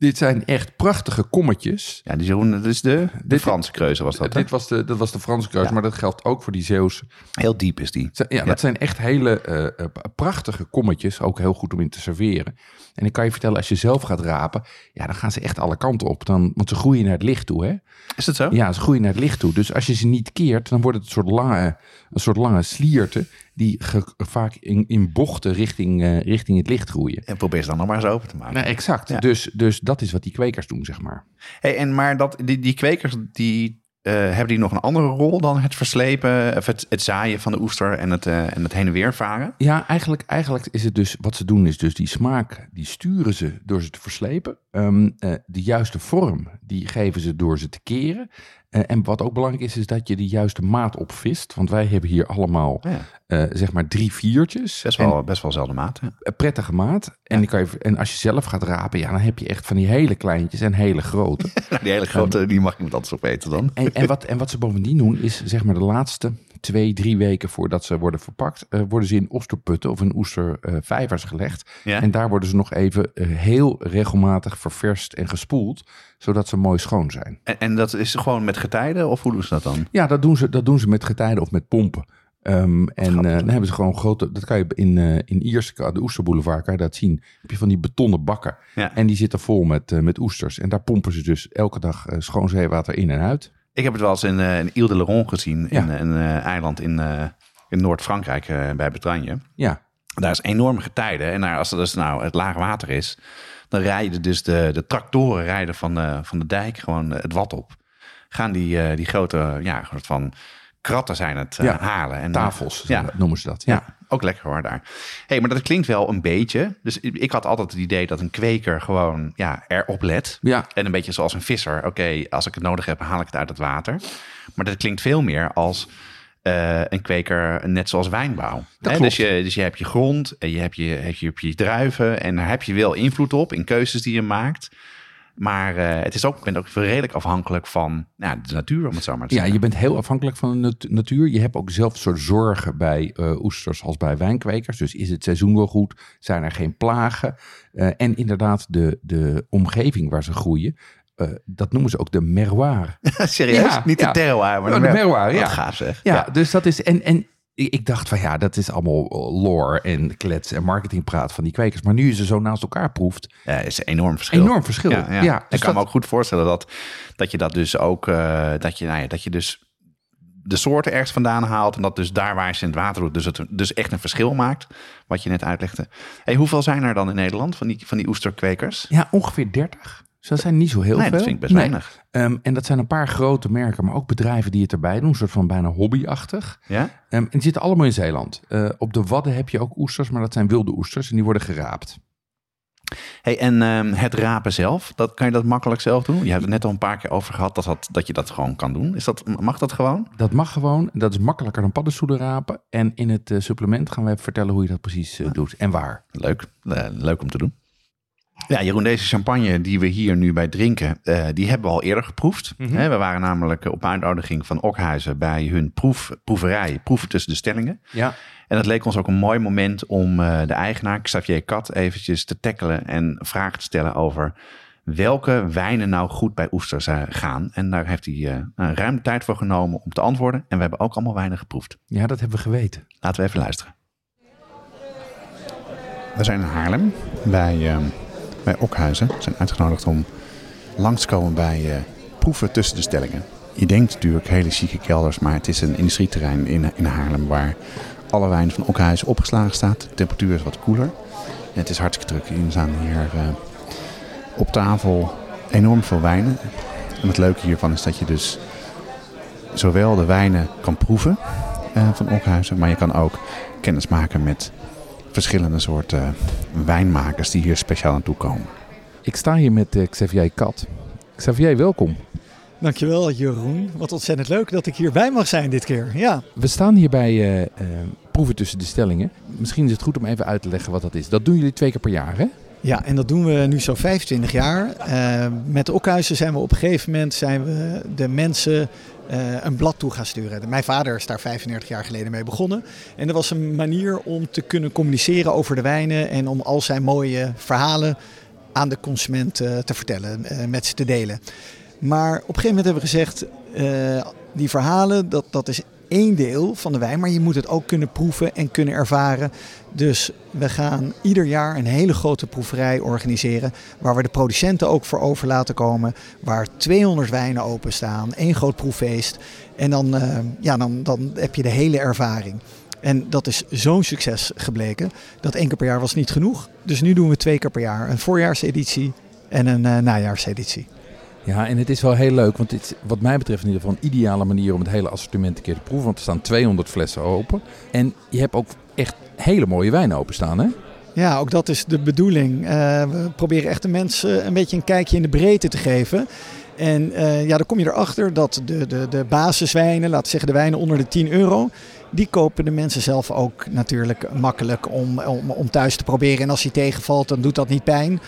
dit zijn echt prachtige kommetjes. Ja, die Jeroen, dat is de, de Dit- Franse kreuze was dat. hè? Dit was de, dat was de Franse kruis, Ja. maar dat geldt ook voor die Zeeuwse. Heel diep is die. Ja, Ja. dat zijn echt hele eh, eh, prachtige kommetjes, ook heel goed om in te serveren. En ik kan je vertellen, als je zelf gaat rapen, ja, dan gaan ze echt alle kanten op. Dan, want ze groeien naar het licht toe, hè? Is dat zo? Ja, ze groeien naar het licht toe. Dus als je ze niet keert, dan wordt het een soort lange, een soort lange slierte die vaak in, in bochten richting, eh, richting het licht groeien. En probeer ze dan nog maar eens open te maken. Nou, exact. Ja. Dus, dus dat is wat die kwekers doen, zeg maar. Hey, en maar dat, die, die kwekers, die, eh, hebben die nog een andere rol dan het verslepen, of het, het zaaien van de oester en het, eh, en het heen en weer varen? Ja, eigenlijk, eigenlijk is het dus, wat ze doen is dus die smaak, die sturen ze door ze te verslepen. Ehm, eh, de juiste vorm, die geven ze door ze te keren. En wat ook belangrijk is, is dat je de juiste maat opvist. Want wij hebben hier allemaal, Ja. zeg maar, drie viertjes. Best En wel, best wel zelfde maat. een prettige maat. En, die kan je, en als je zelf gaat rapen, ja, dan heb je echt van die hele kleintjes en hele grote. <laughs> Die hele grote, die mag iemand anders opeten dan. En, en, wat, en wat ze bovendien doen, is zeg maar de laatste twee, drie weken voordat ze worden verpakt, eh, worden ze in oesterputten of in oestervijvers gelegd. Ja? En daar worden ze nog even eh, heel regelmatig ververst en gespoeld, zodat ze mooi schoon zijn. En, en dat is gewoon met getijden of hoe doen ze dat dan? Ja, dat doen ze, dat doen ze met getijden of met pompen. Ehm, en dan hebben ze gewoon grote, dat kan je in, in Ierseke, de Oesterboulevard, kan je dat zien. Heb je van die betonnen bakken. Ja. En die zitten vol met, met oesters. En daar pompen ze dus elke dag schoon zeewater in en uit. Ik heb het wel eens in, eh in Ile de Leron gezien, Ja. in eh, een eh, eiland in, in Noord-Frankrijk bij Bretagne. Ja, Daar is enorm getijden. En daar, als er dus nou het laag water is, dan rijden dus de, de tractoren rijden van de, van de dijk gewoon het wat op. Gaan die, die grote, ja, van kratten zijn het eh, Ja, halen. En, tafels Ja. noemen ze dat. Ja. Ja, ook lekker hoor daar. hey, maar dat klinkt wel een beetje. Dus ik had altijd het idee dat een kweker gewoon ja, erop let. Ja. En een beetje zoals een visser. Oké, als ik het nodig heb, haal ik het uit het water. Maar dat klinkt veel meer als eh, een kweker, net zoals wijnbouw. Hè, dus, je, dus je hebt je grond, en je hebt je, heb je, heb je druiven. En daar heb je wel invloed op in keuzes die je maakt. Maar eh, het is ook, ik ben ook redelijk afhankelijk van nou, de natuur, om het zo maar te Ja, zeggen. je bent heel afhankelijk van de nat- natuur. Je hebt ook zelf soort zorgen bij eh, oesters als bij wijnkwekers. Dus is het seizoen wel goed? Zijn er geen plagen? Eh, en inderdaad, de, de omgeving waar ze groeien, dat noemen ze ook de merroir. <laughs> Serieus? Ja, Niet de ja. terroir, maar Oh, de merroir, ja. Gaaf zeg. Ja, dus dat is. En, en ik ik dacht van ja, dat is allemaal lore en klets en marketingpraat van die kwekers. Maar nu je ze zo naast elkaar proeft, Ja, is een enorm verschil. enorm verschil. Ja, ja. Ja, ik dus kan me ook goed voorstellen dat, dat je dat dus ook, eh, dat, je, nou ja, dat je dus de soorten ergens vandaan haalt en dat dus daar waar ze in het water doet, dus het dus echt een verschil maakt, wat je net uitlegde. Hey, hoeveel zijn er dan in Nederland van die, van die oesterkwekers? Ja, ongeveer 30. Dus dat zijn niet zo heel nee, veel. dat vind ik best Nee. weinig. Ehm, en dat zijn een paar grote merken, maar ook bedrijven die het erbij doen. Een soort van bijna hobbyachtig. Ja? Ehm, en die zitten allemaal in Zeeland. Eh, op de Wadden heb je ook oesters, maar dat zijn wilde oesters. En die worden geraapt. Hey, en ehm, het rapen zelf, dat, kan je dat makkelijk zelf doen? Je hebt het net al een paar keer over gehad dat, dat, dat je dat gewoon kan doen. Is dat, mag dat gewoon? Dat mag gewoon. Dat is makkelijker dan paddenstoelen rapen. En in het eh, supplement gaan we even vertellen hoe je dat precies eh, doet en waar. Leuk, leuk om te doen. Ja, Jeroen, deze champagne die we hier nu bij drinken, eh, die hebben we al eerder geproefd. Hè, we waren namelijk op uitnodiging van Okhuizen bij hun proef, proeverij, proeven tussen de stellingen. Ja. En het leek ons ook een mooi moment om eh, de eigenaar, Xavier Kat, eventjes te tackelen en vragen te stellen over welke wijnen nou goed bij oesters eh, gaan. En daar heeft hij een ruim de tijd voor genomen om te antwoorden. En we hebben ook allemaal wijnen geproefd. ja, dat hebben we geweten. Laten we even luisteren. We zijn in Haarlem bij, bij Okhuizen. Zijn uitgenodigd om langs te komen bij eh, proeven tussen de stellingen. Je denkt natuurlijk hele chique kelders, maar het is een industrieterrein in, in Haarlem waar alle wijn van Okhuizen opgeslagen staat. De temperatuur is wat koeler. Het is hartstikke druk. Hier staan hier eh, op tafel enorm veel wijnen. En het leuke hiervan is dat je dus zowel de wijnen kan proeven eh, van Okhuizen, maar je kan ook kennis maken met verschillende soorten eh, wijnmakers die hier speciaal naartoe komen. Ik sta hier met eh, Xavier Kat. Xavier, welkom. Dankjewel Jeroen. Wat ontzettend leuk dat ik hierbij mag zijn dit keer. Ja, We staan hier bij eh, eh, proeven tussen de stellingen. Misschien is het goed om even uit te leggen wat dat is. Dat doen jullie twee keer per jaar, hè? Ja en dat doen we nu zo 25 jaar. Eh, met de Okhuizen zijn we op een gegeven moment zijn we de mensen eh, een blad toe gaan sturen. Mijn vader is daar 35 jaar geleden mee begonnen. En dat was een manier om te kunnen communiceren over de wijnen en om al zijn mooie verhalen aan de consument eh, te vertellen, met ze te delen. Maar op een gegeven moment hebben we gezegd, die verhalen, dat, dat is één deel van de wijn, maar je moet het ook kunnen proeven en kunnen ervaren. Dus we gaan ieder jaar een hele grote proeverij organiseren, waar we de producenten ook voor over laten komen, waar 200 wijnen openstaan, één groot proeffeest. En dan, eh, ja, dan, dan heb je de hele ervaring. En dat is zo'n succes gebleken, dat één keer per jaar was niet genoeg. Dus nu doen we twee keer per jaar, een voorjaarseditie en een eh, najaarseditie. Ja, en het is wel heel leuk, want dit is wat mij betreft in ieder geval een ideale manier om het hele assortiment een keer te proeven. Want er staan 200 flessen open. En je hebt ook echt hele mooie wijnen openstaan, hè? Ja, ook dat is de bedoeling. Eh, we proberen echt de mensen een beetje een kijkje in de breedte te geven. En uh, ja, dan kom je erachter dat de, de, de basiswijnen, laten we zeggen de wijnen onder de 10 euro, die kopen de mensen zelf ook natuurlijk makkelijk om, om, om thuis te proberen. En als hij tegenvalt, dan doet dat niet pijn.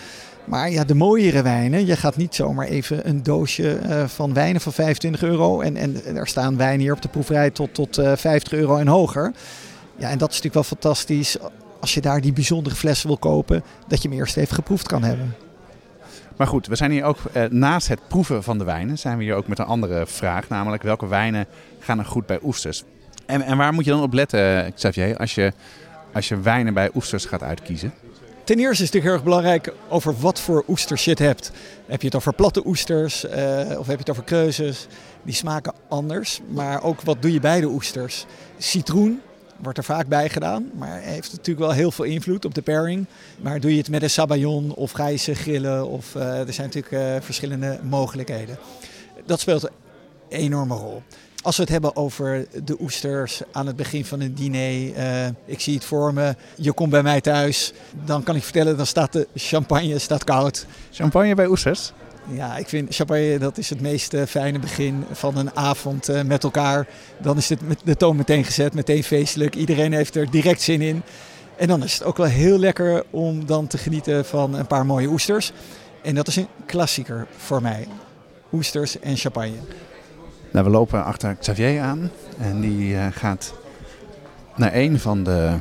Maar ja, de mooiere wijnen, je gaat niet zomaar even een doosje uh, van wijnen van 25 euro. En, en er staan wijnen hier op de proeverij tot, tot uh, 50 euro en hoger. Ja, en dat is natuurlijk wel fantastisch als je daar die bijzondere flessen wil kopen, dat je hem eerst even geproefd kan hebben. Maar goed, we zijn hier ook eh, naast het proeven van de wijnen, zijn we hier ook met een andere vraag, namelijk welke wijnen gaan er goed bij oesters? En, en waar moet je dan op letten, Xavier, als je, als je wijnen bij oesters gaat uitkiezen? Ten eerste is het heel erg belangrijk over wat voor oesters je het hebt. Heb je het over platte oesters uh, of heb je het over kreuzes? Die smaken anders, maar ook wat doe je bij de oesters? Citroen wordt er vaak bij gedaan, maar heeft natuurlijk wel heel veel invloed op de pairing. Maar doe je het met een sabayon of ga je ze grillen of uh, er zijn natuurlijk uh, verschillende mogelijkheden. Dat speelt een enorme rol. Als we het hebben over de oesters aan het begin van een diner, uh, ik zie het voor me, je komt bij mij thuis, dan kan ik vertellen, dan staat de champagne staat koud. Champagne bij oesters? Ja, ik vind champagne dat is het meest fijne begin van een avond uh, met elkaar. Dan is het met de toon meteen gezet, meteen feestelijk. Iedereen heeft er direct zin in. En dan is het ook wel heel lekker om dan te genieten van een paar mooie oesters. En dat is een klassieker voor mij. Oesters en champagne. Nou, we lopen achter Xavier aan en die uh, gaat naar een van de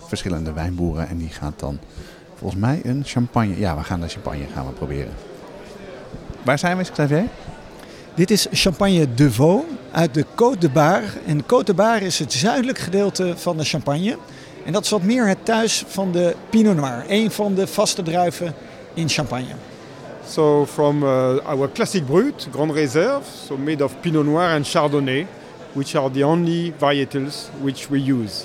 verschillende wijnboeren en die gaat dan volgens mij een champagne. Ja, we gaan de champagne gaan we proberen. Waar zijn we, Xavier? Dit is Champagne de Vaux uit de Côte de Bar. En Côte de Bar is het zuidelijk gedeelte van de Champagne. En dat is wat meer het thuis van de Pinot Noir, een van de vaste druiven in Champagne. So from uh, our classic brut, Grande Reserve, so made of Pinot Noir and Chardonnay, which are the only varietals which we use.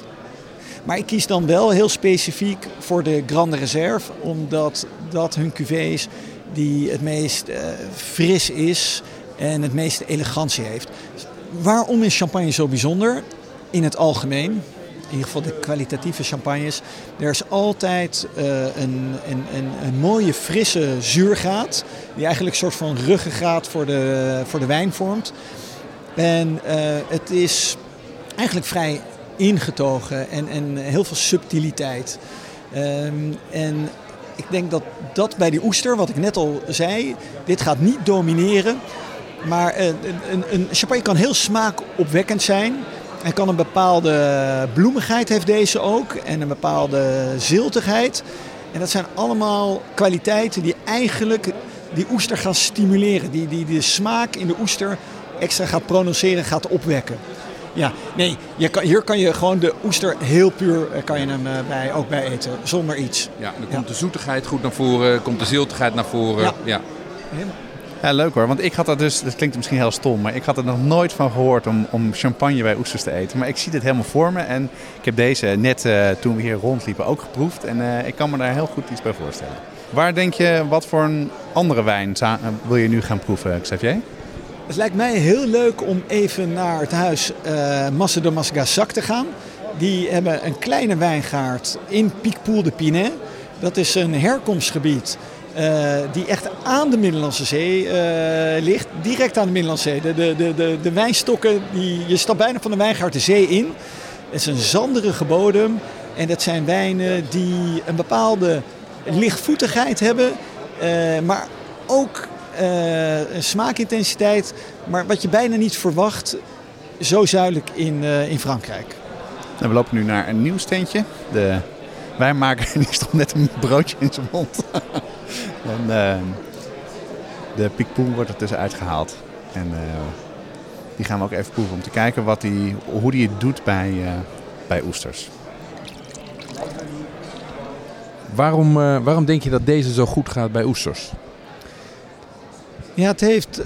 Maar ik kies dan wel heel specifiek voor de Grande Reserve, omdat dat hun cuvée is die het meest uh, fris is en het meeste elegantie heeft. Waarom is champagne zo bijzonder? In het algemeen, in ieder geval de kwalitatieve champagnes. Er is altijd uh, een, een, een, mooie frisse zuurgraad. Die eigenlijk een soort van ruggengraat voor de, voor de wijn vormt. En uh, het is eigenlijk vrij ingetogen en, en heel veel subtiliteit. Um, en ik denk dat dat bij die oester, wat ik net al zei, dit gaat niet domineren. Maar een, een, een champagne kan heel smaakopwekkend zijn. En kan een bepaalde bloemigheid heeft deze ook. En een bepaalde ziltigheid. En dat zijn allemaal kwaliteiten die eigenlijk die oester gaan stimuleren. Die, die de smaak in de oester extra gaat prononceren, gaat opwekken. Ja, nee, je kan, hier kan je gewoon de oester heel puur eh, kan je hem uh, bij, ook bij eten, zonder iets. Ja, dan komt ja. de zoetigheid goed naar voren, komt de ziltigheid naar voren. Ja. ja. Ja, leuk hoor. Want ik had dat dus, dat klinkt misschien heel stom, maar ik had er nog nooit van gehoord om, om champagne bij oesters te eten. Maar ik zie dit helemaal voor me en ik heb deze net uh, toen we hier rondliepen ook geproefd. En uh, ik kan me daar heel goed iets bij voorstellen. Waar denk je, wat voor een andere wijn wil je nu gaan proeven, Xavier? Het lijkt mij heel leuk om even naar het huis Massa de Masgasak te gaan. Die hebben een kleine wijngaard in Picpoul de Pinet. Dat is een herkomstgebied die echt aan de Middellandse Zee uh, ligt. Direct aan de Middellandse Zee. De, de, de, de, wijnstokken, die, je stapt bijna van de wijngaard de zee in. Het is een zanderige bodem. En dat zijn wijnen die een bepaalde lichtvoetigheid hebben. Uh, maar ook een smaakintensiteit, maar wat je bijna niet verwacht, zo zuidelijk in, in Frankrijk. We lopen nu naar een nieuw steentje. De wijnmaker <laughs> die stond net een broodje in zijn mond. En uh, de pikpoen wordt er tussenuit gehaald. En die gaan we ook even proeven om te kijken wat die, hoe die het doet bij, bij oesters. Waarom, waarom denk je dat deze zo goed gaat bij oesters? Ja, het heeft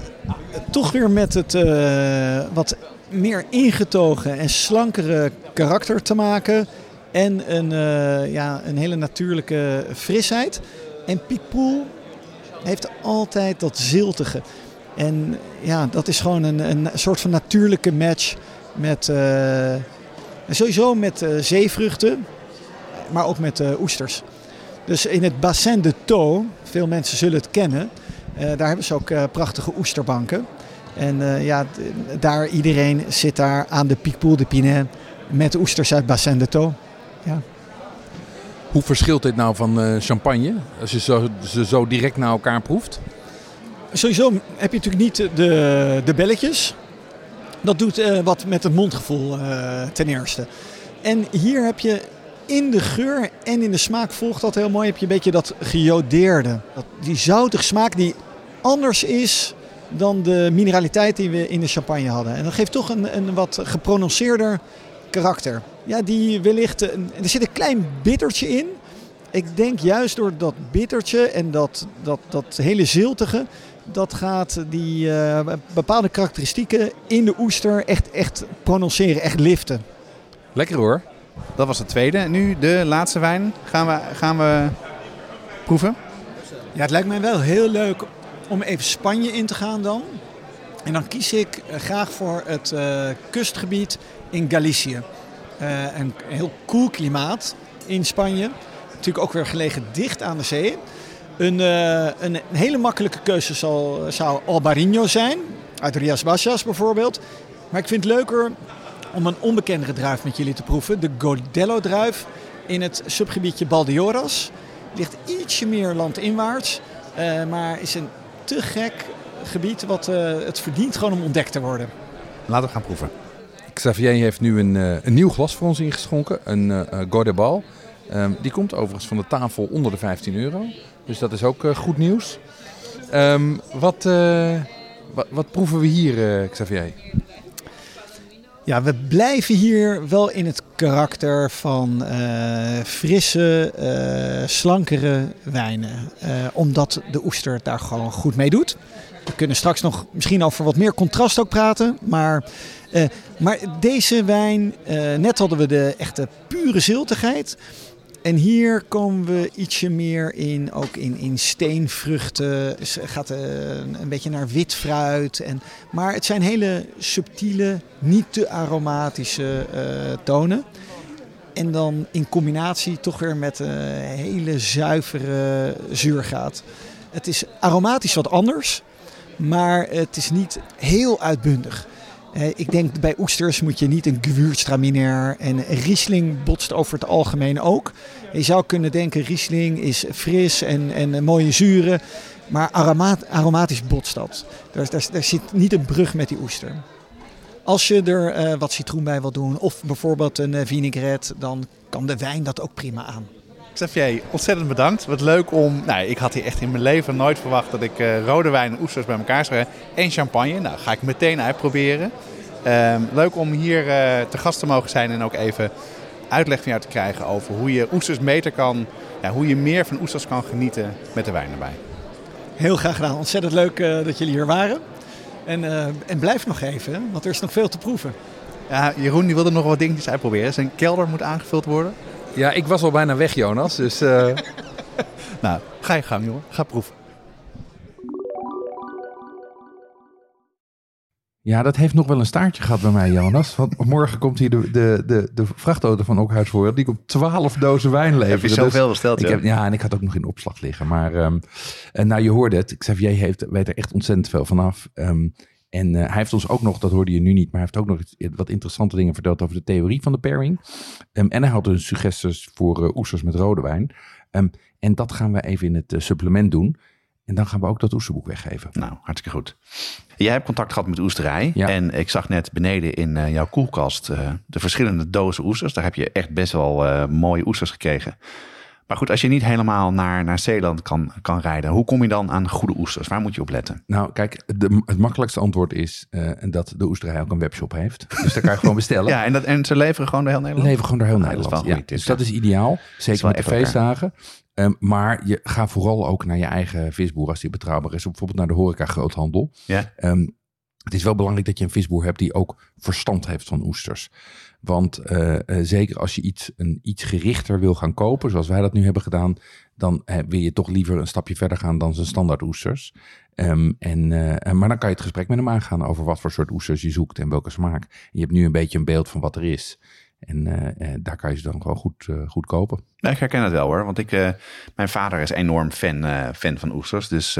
toch weer met het uh, wat meer ingetogen en slankere karakter te maken. En een, uh, ja, een hele natuurlijke frisheid. En Piekpoel heeft altijd dat ziltige. En ja, dat is gewoon een, een soort van natuurlijke match met uh, sowieso met zeevruchten, maar ook met oesters. Dus in het bassin de Thau, veel mensen zullen het kennen, daar hebben ze ook prachtige oesterbanken. En ja, daar iedereen zit daar aan de Picpoul de Pinet met oesters uit Bassin de Taux. Ja. Hoe verschilt dit nou van champagne? Als je zo, ze zo direct naar elkaar proeft? Sowieso heb je natuurlijk niet de, de belletjes. Dat doet uh, wat met het mondgevoel uh, ten eerste. En hier heb je in de geur en in de smaak volgt dat heel mooi. Heb je een beetje dat gejodeerde. Dat, die zoutige smaak die anders is dan de mineraliteit die we in de champagne hadden. En dat geeft toch een, een wat geprononceerder karakter. Ja, die wellicht... er zit een klein bittertje in. Ik denk juist door dat bittertje en dat, dat, dat hele ziltige dat gaat die uh, bepaalde karakteristieken in de oester echt, echt prononceren, echt liften. Lekker hoor. Dat was de tweede. Nu de laatste wijn. Gaan we, gaan we proeven? Ja, het lijkt mij wel heel leuk om even Spanje in te gaan dan. En dan kies ik eh, graag voor het uh, kustgebied in Galicië. Een heel koel klimaat in Spanje. Natuurlijk ook weer gelegen dicht aan de zee. Een, uh, een, hele makkelijke keuze zou Albarino zijn, uit Rias Baixas bijvoorbeeld. Maar ik vind het leuker om een onbekendere druif met jullie te proeven. De Godello-druif in het subgebiedje Baldioras. Ligt ietsje meer landinwaarts, uh, maar is een te gek gebied wat het verdient gewoon om ontdekt te worden. Laten we gaan proeven. Xavier heeft nu een, een nieuw glas voor ons ingeschonken, een uh, Godebal. Um, die komt overigens van de tafel onder de 15 euro. Dus dat is ook goed nieuws. Um, wat, wat, proeven we hier, Xavier? Ja, we blijven hier wel in het karakter van frisse, slankere wijnen. omdat de oester daar gewoon goed mee doet. We kunnen straks nog misschien over wat meer contrast ook praten. Maar, maar deze wijn, net hadden we de echte pure ziltigheid. En hier komen we ietsje meer in, ook in, in steenvruchten. Dus gaat uh, een beetje naar wit fruit. En, maar het zijn hele subtiele, niet te aromatische tonen. En dan in combinatie toch weer met een hele zuivere zuurgraad. Het is aromatisch wat anders, maar het is niet heel uitbundig. Uh, ik denk bij oesters moet je niet een Gewürztraminer en Riesling botst over het algemeen ook. Je zou kunnen denken Riesling is fris en, en mooie zuren, maar aromat, aromatisch botst dat. Daar, zit niet een brug met die oester. Als je er uh, wat citroen bij wil doen of bijvoorbeeld een uh, vinaigrette, dan kan de wijn dat ook prima aan. Xavier, ontzettend bedankt. Wat leuk om. Nou, ik had hier echt in mijn leven nooit verwacht dat ik uh, rode wijn en oesters bij elkaar zou hebben. En champagne. Nou, ga ik meteen uitproberen. Um, leuk om hier uh, te gast te mogen zijn en ook even uitleg van jou te krijgen over hoe je oesters beter kan. Ja, hoe je meer van oesters kan genieten met de wijn erbij. Heel graag gedaan. Ontzettend leuk uh, dat jullie hier waren. En, en blijf nog even, want er is nog veel te proeven. Ja, Jeroen die wilde nog wat dingetjes uitproberen. Zijn kelder moet aangevuld worden. Ja, ik was al bijna weg, Jonas. Dus, uh... <laughs> nou, ga je gang, jongen. Ga proeven. Ja, dat heeft nog wel een staartje gehad bij mij, Jonas. Want morgen komt hier de, de, de, de vrachtauto van Okhuis voor. Die komt 12 dozen wijn leveren. Heb je zoveel dus besteld, ja. Ik heb, ja, en ik had ook nog in opslag liggen. Maar um, en nou, je hoorde het. Xavier heeft, weet er echt ontzettend veel vanaf. Um, en uh, hij heeft ons ook nog, dat hoorde je nu niet, maar hij heeft ook nog wat interessante dingen verteld over de theorie van de pairing. Um, en hij had dus suggesties voor uh, oesters met rode wijn. Um, en dat gaan we even in het uh, supplement doen. En dan gaan we ook dat oesterboek weggeven. Nou, hartstikke goed. Jij hebt contact gehad met oesterij. Ja. En ik zag net beneden in jouw koelkast de verschillende dozen oesters. Daar heb je echt best wel mooie oesters gekregen. Maar goed, als je niet helemaal naar, naar Zeeland kan, kan rijden, hoe kom je dan aan goede oesters? Waar moet je op letten? Nou, kijk, de, het makkelijkste antwoord is uh, dat de oesterij ook een webshop heeft. Dus daar kan je gewoon bestellen. <laughs> ja, en, dat, en ze leveren gewoon door heel Nederland? Leveren gewoon door heel Nederland. Dat ja, dus dat is ideaal. Zeker met de feestdagen. Um, maar je gaat vooral ook naar je eigen visboer als die betrouwbaar is. Bijvoorbeeld naar de horeca groothandel. Ja. Um, het is wel belangrijk dat je een visboer hebt die ook verstand heeft van oesters. Want uh, uh, zeker als je iets, een iets gerichter wil gaan kopen, zoals wij dat nu hebben gedaan, dan uh, wil je toch liever een stapje verder gaan dan zijn standaard oesters. Um, en, maar dan kan je het gesprek met hem aangaan over wat voor soort oesters je zoekt en welke smaak. je hebt nu een beetje een beeld van wat er is. En daar kan je ze dan gewoon goed, goed kopen. Ja, ik herken het wel hoor, want ik, mijn vader is enorm fan, fan van oesters. Dus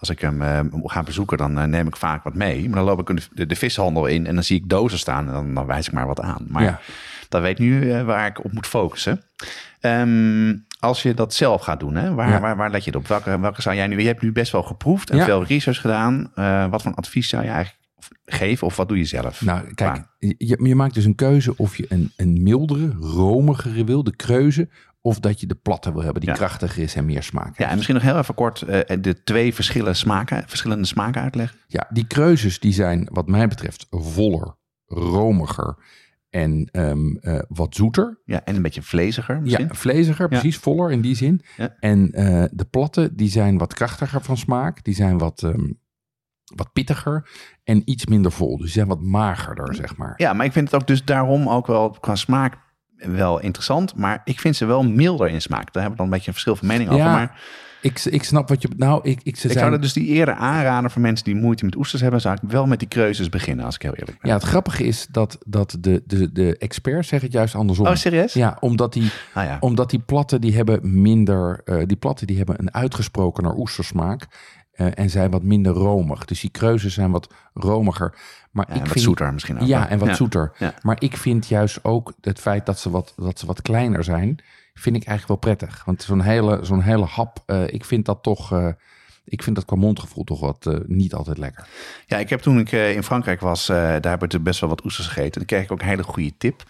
als ik hem eh, ga bezoeken, dan eh, neem ik vaak wat mee. Maar dan loop ik de, de, vishandel in en dan zie ik dozen staan en dan, dan wijs ik maar wat aan. Maar Ja. dat weet nu eh, waar ik op moet focussen. Ehm, als je dat zelf gaat doen, hè, waar, Ja. waar, waar let je op? Welke, welke zou jij nu? Je hebt nu best wel geproefd en Ja. veel research gedaan. Wat voor advies zou je eigenlijk geven of wat doe je zelf? Nou, kijk, je, je maakt dus een keuze of je een, een mildere, romigere wil, de kreuze, of dat je de platte wil hebben, die Ja. krachtiger is en meer smaak heeft. Ja, en misschien nog heel even kort eh, de twee verschillen smaken, verschillende smaken uitleggen. Ja, die kreuzes die zijn wat mij betreft voller, romiger en ehm, eh, wat zoeter. Ja, en een beetje vleesiger misschien. Ja, vleesiger, precies, voller in die zin. Ja. En eh, de platte, die zijn wat krachtiger van smaak. Die zijn wat, ehm, wat pittiger en iets minder vol. Dus die zijn wat magerder, zeg maar. Ja, maar ik vind het ook dus daarom ook wel qua smaak wel interessant. Maar ik vind ze wel milder in smaak. Daar hebben we dan een beetje een verschil van mening over. Ja, Maar Ik, ik snap wat je... Nou, ik, ik, ze ik zijn, zou er dus die eerder aanraden voor mensen die moeite met oesters hebben. Zou ik wel met die kreuzes beginnen, als ik heel eerlijk ben. Ja, het grappige is dat, dat de, de, de experts zeggen het juist andersom. Oh, serieus? Ja, omdat die, Ah, ja. omdat die platten die hebben minder... eh, die platten die hebben een uitgesprokener oestersmaak. Eh, en zijn wat minder romig. Dus die kreuzes zijn wat romiger. Maar Ja, ik en wat vind, zoeter misschien ook. Ja, en wat zoeter. Ja. Maar ik vind juist ook het feit dat ze wat, dat ze wat kleiner zijn, vind ik eigenlijk wel prettig. Want zo'n hele, zo'n hele hap, eh, ik vind dat toch, eh, ik vind dat qua mondgevoel toch wat niet altijd lekker. Ja, ik heb toen ik in Frankrijk was, eh, daar hebben we best wel wat oesters gegeten. Dan kreeg ik ook een hele goede tip.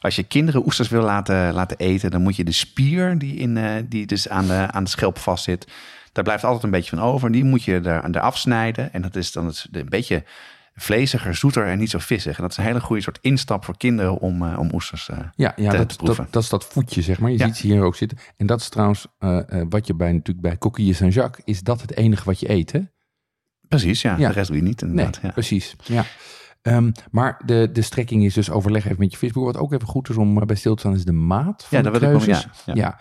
Als je kinderen oesters wil laten, laten eten, dan moet je de spier die, in, die dus aan de, aan de schelp vastzit, daar blijft altijd een beetje van over. Die moet je er, eraf snijden. En dat is dan het, een beetje vleesiger, zoeter en niet zo vissig. En dat is een hele goede soort instap voor kinderen om, eh, om oesters eh, Ja, ja te dat, dat, proeven. dat is dat voetje, zeg maar. Je Ja. ziet ze hier ook zitten. En dat is trouwens eh, wat je bij, natuurlijk bij Coquille Saint-Jacques, is dat het enige wat je eet, hè? Precies, ja. Ja. De rest doe je niet Nee, inderdaad. ja. precies. Ja. Ehm, maar de, de strekking is dus overleg even met je visboer. Wat ook even goed is om bij stil te staan, is de maat van Ja, de dat wil ik wel- kreuzes. ja, ja.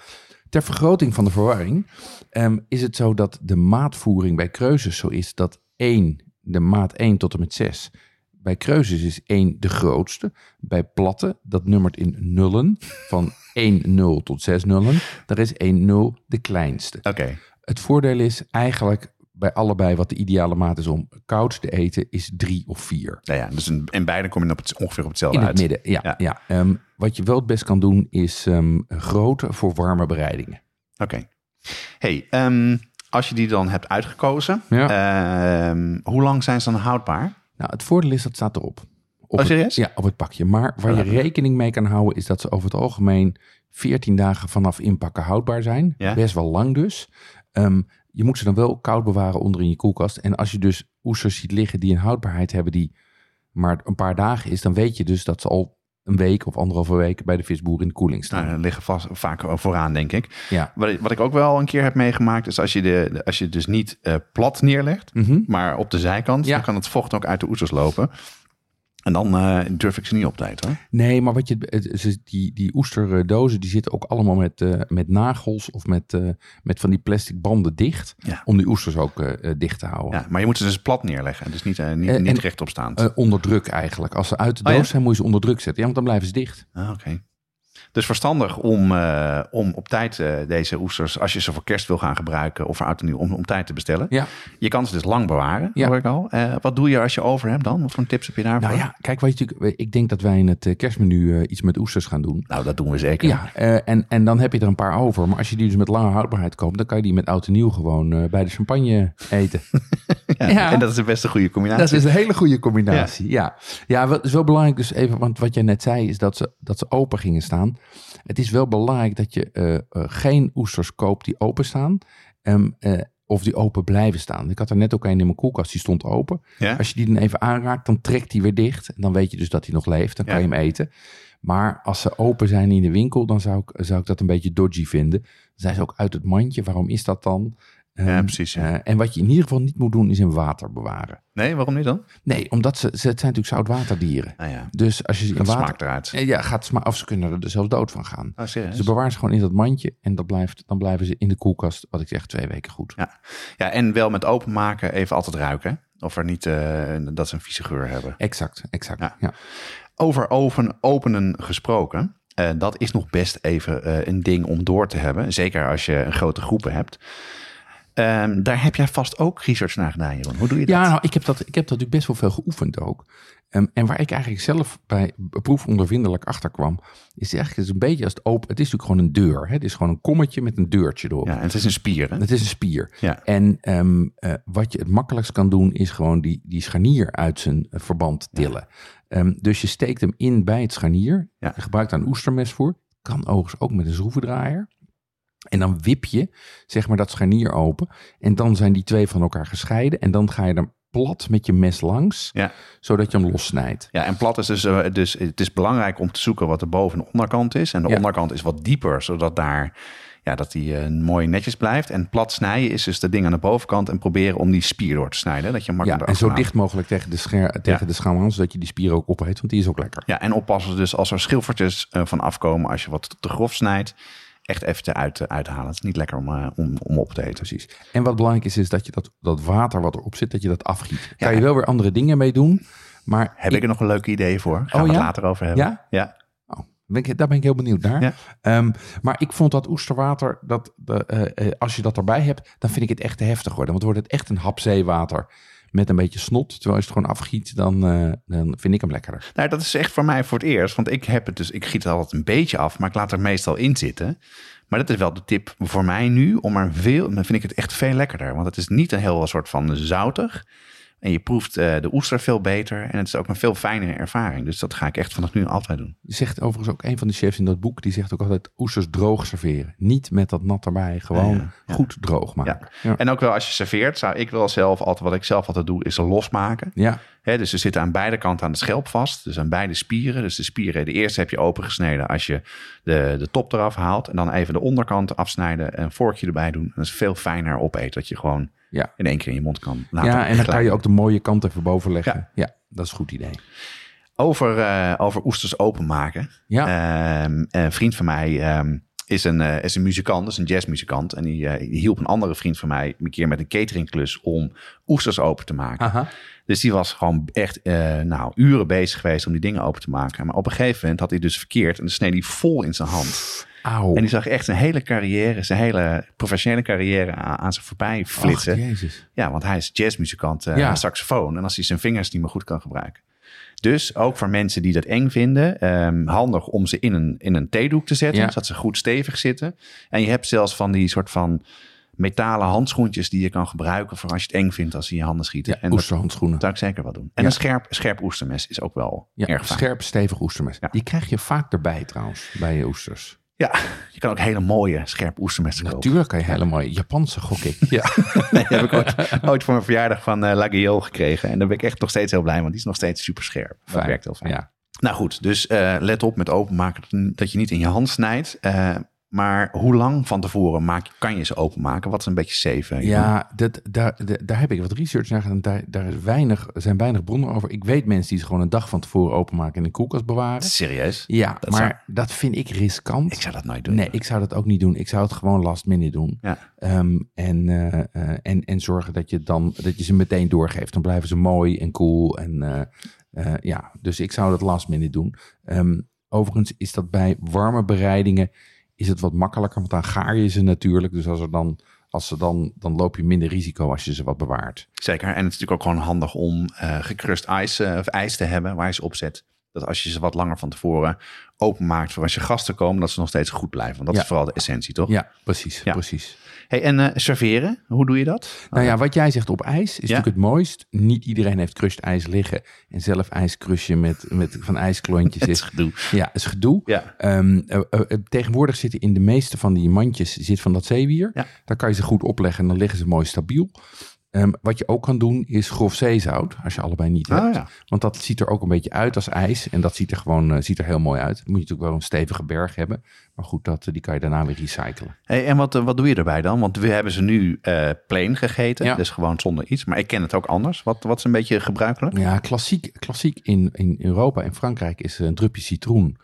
Ter vergroting van de verwarring ehm, is het zo dat de maatvoering bij kreuzes zo is dat 1, de maat 1 tot en met 6, bij kreuzes is 1 de grootste. Bij platte, dat nummert in nullen, van <laughs> 1 0 tot 6 nullen. Daar is 1 0 de kleinste. Oké, Het voordeel is eigenlijk bij allebei wat de ideale maat is om koud te eten, is 3 of 4. ja, ja. Dus in, in beide kom je op het, ongeveer op hetzelfde In het uit. midden, ja. Ja. ja. Ehm, wat je wel het best kan doen, is ehm grote voor warme bereidingen. Oké. Hey, ehm, als je die dan hebt uitgekozen, Ja. ehm, hoe lang zijn ze dan houdbaar? Nou, het voordeel is dat staat erop. Op Oh, serieus? Het, ja, op het pakje. Maar waar je Oh, ja. rekening mee kan houden, is dat ze over het algemeen 14 dagen vanaf inpakken houdbaar zijn. Ja. Best wel lang dus. Je moet ze dan wel koud bewaren onder in je koelkast. En als je dus oesters ziet liggen die een houdbaarheid hebben die maar een paar dagen is, dan weet je dus dat ze al een week of anderhalve week bij de visboer in de koeling staan. Nou, liggen vast, vaak vooraan, denk ik. Ja. Wat, ik- wat ik ook wel een keer heb meegemaakt, is als je, de, als je het dus niet eh, plat neerlegt, Mhm. maar op de zijkant, Ja. dan kan het vocht ook uit de oesters lopen. En dan eh, durf ik ze niet op te eten. Hoor. Nee, maar wat je, het- die, die oesterdozen die zitten ook allemaal met, eh, met nagels of met, eh, met van die plastic banden dicht. Ja. Om die oesters ook dicht te houden. Ja, maar je moet ze dus plat neerleggen, dus niet, niet, niet rechtop staand. Eh, onder druk eigenlijk. Als ze uit de Oh, doos ja? zijn, moet je ze onder druk zetten. Ja, want dan blijven ze dicht. Ah, Oké. Dus verstandig om, eh, om op tijd eh, deze oesters, als je ze voor kerst wil gaan gebruiken of voor oud en nieuw, om, om tijd te bestellen. Ja. Je kan ze dus lang bewaren, Ja. hoor ik al. Eh, wat doe je als je over hebt dan? Wat voor tips heb je daarvoor? Nou ja, kijk, weet je, ik denk dat wij in het kerstmenu iets met oesters gaan doen. Nou, dat doen we zeker. Ja, en, en dan heb je er een paar over. Maar als je die dus met lange houdbaarheid koopt, dan kan je die met oud en nieuw gewoon bij de champagne eten. <laughs> Ja, Ja. En dat is de beste goede combinatie. Dat is een hele goede combinatie. Ja, ja. wat is wel belangrijk dus even, want wat jij net zei is dat ze, dat ze open gingen staan. Het is wel belangrijk dat je eh, eh, geen oesters koopt die open staan. ehm, eh, of die open blijven staan. Ik had er net ook een in mijn koelkast, die stond open. Ja? Als je die dan even aanraakt, dan trekt die weer dicht. En dan weet je dus dat hij nog leeft. Dan kan je hem eten. Maar als ze open zijn in de winkel, dan zou ik, zou ik dat een beetje dodgy vinden. Dan zijn ze ook uit het mandje. Waarom is dat dan? Ja, Ehm, precies, ja. eh, en wat je in ieder geval niet moet doen, is in water bewaren. Nee, waarom niet dan? Nee, omdat ze, ze het zijn natuurlijk zoutwaterdieren. Nou ja, Dus als je ze in water... smaakt eruit. Eh, Ja, gaat sma of ze kunnen er dus zelfs dood van gaan. Serieus? Dus ze bewaren ze gewoon in dat mandje en dat blijft, dan blijven ze in de koelkast, wat ik zeg, twee weken goed. Ja. ja, en wel met openmaken even altijd ruiken. Of er niet, eh, dat ze een vieze geur hebben. Exact, exact. Ja. Ja. Over oven, openen gesproken. dat is nog best even een ding om door te hebben. Zeker als je een grote groepen hebt. Ehm, daar heb jij vast ook research naar gedaan, Jeroen. Hoe doe je dat? Ja, nou, ik heb dat, ik heb dat natuurlijk best wel veel geoefend ook. Ehm, en waar ik eigenlijk zelf bij proefondervindelijk achter kwam, is eigenlijk het is een beetje als het open. Het is natuurlijk gewoon een deur. Hè? Het is gewoon een kommetje met een deurtje erop. Ja, en het is een spier, hè? Het is een spier. Ja. En ehm, eh, wat je het makkelijkst kan doen, is gewoon die, die scharnier uit zijn eh, verband tillen. Dus je steekt hem in bij het scharnier. Ja. Je gebruikt daar een oestermes voor. Kan overigens ook met een schroevendraaier. En dan wip je, zeg maar, dat scharnier open. En dan zijn die twee van elkaar gescheiden. En dan ga je er plat met je mes langs, Ja. zodat je hem lossnijdt. Ja, en plat is dus, eh, dus het is belangrijk om te zoeken wat de boven- en onderkant is. En de Ja. onderkant is wat dieper, zodat daar ja, dat die eh, mooi netjes blijft. En plat snijden is dus de ding aan de bovenkant en proberen om die spier door te snijden. Dat je Ja, makkelijk en zo dicht mogelijk tegen de, scher tegen Ja. de schaam aan, zodat je die spier ook opeet, want die is ook lekker. Ja, en oppassen dus als er schilfertjes eh, van afkomen als je wat te grof snijdt. Echt even eruit uh, uithalen. Het is niet lekker om, uh, om, om op te eten. Precies. En wat belangrijk is, is dat je dat, dat water wat erop zit, dat je dat afgiet. Ja. Kan je wel weer andere dingen mee doen, maar... Heb ik, er nog een leuke idee voor? Gaan Oh, we het later over hebben. Ja? Ja. Oh, ben ik, daar ben ik heel benieuwd naar. Ehm, maar ik vond dat oesterwater, dat, de, eh, eh, als je dat erbij hebt, dan vind ik het echt te heftig worden. Want wordt het echt een hap zeewater met een beetje snot. Terwijl je het gewoon afgiet, dan, eh, dan vind ik hem lekkerder. Nou, dat is echt voor mij voor het eerst. Want ik heb het dus, ik giet het altijd een beetje af, maar ik laat er meestal in zitten. Maar dat is wel de tip voor mij nu. Om er veel, dan vind ik het echt veel lekkerder. Want het is niet een heel soort van zoutig. En je proeft uh, de oester veel beter. En het is ook een veel fijnere ervaring. Dus dat ga ik echt vanaf nu altijd doen. Je zegt overigens ook een van de chefs in dat boek. Die zegt ook altijd oesters droog serveren. Niet met dat nat erbij. Gewoon Ja, ja. goed droog maken. Ja. En ook wel als je serveert, zou ik wel zelf altijd, wat ik zelf altijd doe, is ze losmaken. Ja. Dus ze zitten aan beide kanten aan de schelp vast. Dus aan beide spieren. Dus de spieren, de eerste heb je opengesneden als je de, de top eraf haalt. En dan even de onderkant afsnijden. Een vorkje erbij doen. En dat is veel fijner opeten. Dat je gewoon Ja. in één keer in je mond kan laten ja, en dan kan je ook de mooie kant even boven leggen. Ja. Ja, dat is een goed idee. Over, eh, over oesters openmaken. Ja. Ehm, een vriend van mij ehm, is, een, eh, is een muzikant, is een jazzmuzikant. En die, eh, die hielp een andere vriend van mij een keer met een cateringklus om oesters open te maken. Aha. Dus die was gewoon echt nou, uren bezig geweest om die dingen open te maken. Maar op een gegeven moment had hij dus verkeerd en dan sneed hij vol in zijn hand. Auw. En die zag echt zijn hele carrière, zijn hele professionele carrière aan, aan zich voorbij flitsen. Och, jezus. Ja, want hij is jazzmuzikant, Ja. saxofoon. En als hij zijn vingers niet meer goed kan gebruiken. Dus ook voor mensen die dat eng vinden, ehm, handig om ze in een, in een theedoek te zetten, Ja. zodat ze goed stevig zitten. En je hebt zelfs van die soort van metalen handschoentjes die je kan gebruiken voor als je het eng vindt als ze in je handen schieten. Ja, en dat oesterhandschoenen. zou ik zeker wel doen. En Ja. een scherp, scherp oestermes is ook wel Ja, erg fijn. scherp, stevig oestermes. Die krijg je vaak erbij trouwens, bij je oesters. Ja, je kan ook hele mooie scherp oestermessen kopen. Natuurlijk kan je hele mooie Japanse, gok ik. Ja. <laughs> Nee, die heb ik ooit, ooit voor mijn verjaardag van Lagio gekregen. En daar ben ik echt nog steeds heel blij, want die is nog steeds super scherp. Dat Fijn. werkt heel fijn. Ja. Nou goed, dus eh, let op met openmaken dat je niet in je hand snijdt. Eh, maar hoe lang van tevoren maak, kan je ze openmaken? Wat is een beetje safe? eh, Ja, dat, daar, da- daar heb ik wat research naar gedaan. Daar, daar is weinig, zijn weinig bronnen over. Ik weet mensen die ze gewoon een dag van tevoren openmaken en in de koelkast bewaren. Serieus? Ja, Dat maar zou- dat vind ik riskant. Ik zou dat nooit doen. Nee, ik zou dat ook niet doen. Ik zou het gewoon last minute doen. Ja. Ehm, en, eh, eh, en, en zorgen dat je, dan, dat je ze meteen doorgeeft. Dan blijven ze mooi en cool. En, eh, ja, dus ik zou dat last minute doen. Ehm, overigens is dat bij warme bereidingen is het wat makkelijker. Want dan gaar je ze natuurlijk. Dus als er dan, als ze dan, dan loop je minder risico als je ze wat bewaart. Zeker. En het is natuurlijk ook gewoon handig om gekrust ijs, eh, of ijs te hebben waar je ze op zet. Dat als je ze wat langer van tevoren openmaakt voor als je gasten komen, dat ze nog steeds goed blijven. Want dat Ja. is vooral de essentie, toch? Ja, precies. Ja. precies. Hey, en eh, serveren, hoe doe je dat? Nou ja, wat jij zegt op ijs is natuurlijk het mooist. Niet iedereen heeft crushed ijs liggen. En zelf ijs crushen met, met van ijsklontjes <laughs> is gedoe. ja, is gedoe. Ja. Ehm, eh, eh, tegenwoordig zitten in de meeste van die mandjes zit van dat zeewier. Ja. Daar kan je ze goed opleggen en dan liggen ze mooi stabiel. Ehm, wat je ook kan doen is grof zeezout, als je allebei niet Ah, hebt. ja. Want dat ziet er ook een beetje uit als ijs. En dat ziet er gewoon eh, ziet er heel mooi uit. Dan moet je natuurlijk wel een stevige berg hebben. Maar goed, dat, eh, die kan je daarna weer recyclen. Hey, en wat, eh, wat doe je erbij dan? Want we hebben ze nu eh plain gegeten, Ja. dus gewoon zonder iets. Maar ik ken het ook anders. Wat, wat is een beetje gebruikelijk? Ja, klassiek, klassiek in, in Europa en Frankrijk is een drupje citroen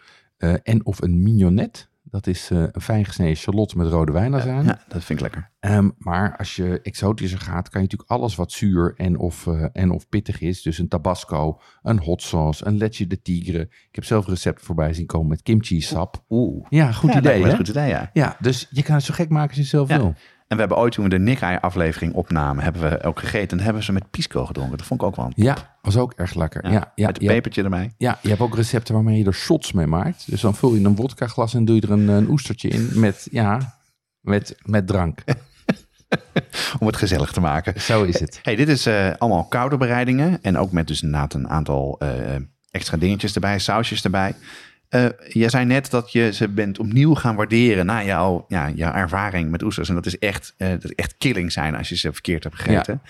en of een mignonette. Dat is eh, een fijn gesneden shallot met rode wijnazijn. Ja, dat vind ik lekker. Ehm, maar als je exotischer gaat, kan je natuurlijk alles wat zuur en of, eh, en of pittig is. Dus een tabasco, een hot sauce, een leche de tigre. Ik heb zelf recepten voorbij zien komen met kimchi sap. Oeh. Ja, goed Ja, idee hè? Goed idee, ja. Ja, dus je kan het zo gek maken als je zelf Ja. wil. En we hebben ooit, toen we de Nikkei-aflevering opnamen, hebben we ook gegeten. En hebben ze met pisco gedronken. Dat vond ik ook wel. Ja, was ook erg lekker. Ja, ja, met een pepertje erbij. ja, je hebt ook recepten waarmee je er shots mee maakt. Dus dan vul je een wodka glas en doe je er een, een oestertje in met, ja, met, met drank. <laughs> Om het gezellig te maken. Zo is het. Hey, dit is eh, allemaal koude bereidingen. En ook met dus inderdaad een aantal eh, extra dingetjes erbij, sausjes erbij. Eh jij zei net dat je ze bent opnieuw gaan waarderen na jouw, ja, jouw ervaring met oesters. En dat is echt, eh, dat is echt killing zijn als je ze verkeerd hebt gegeten.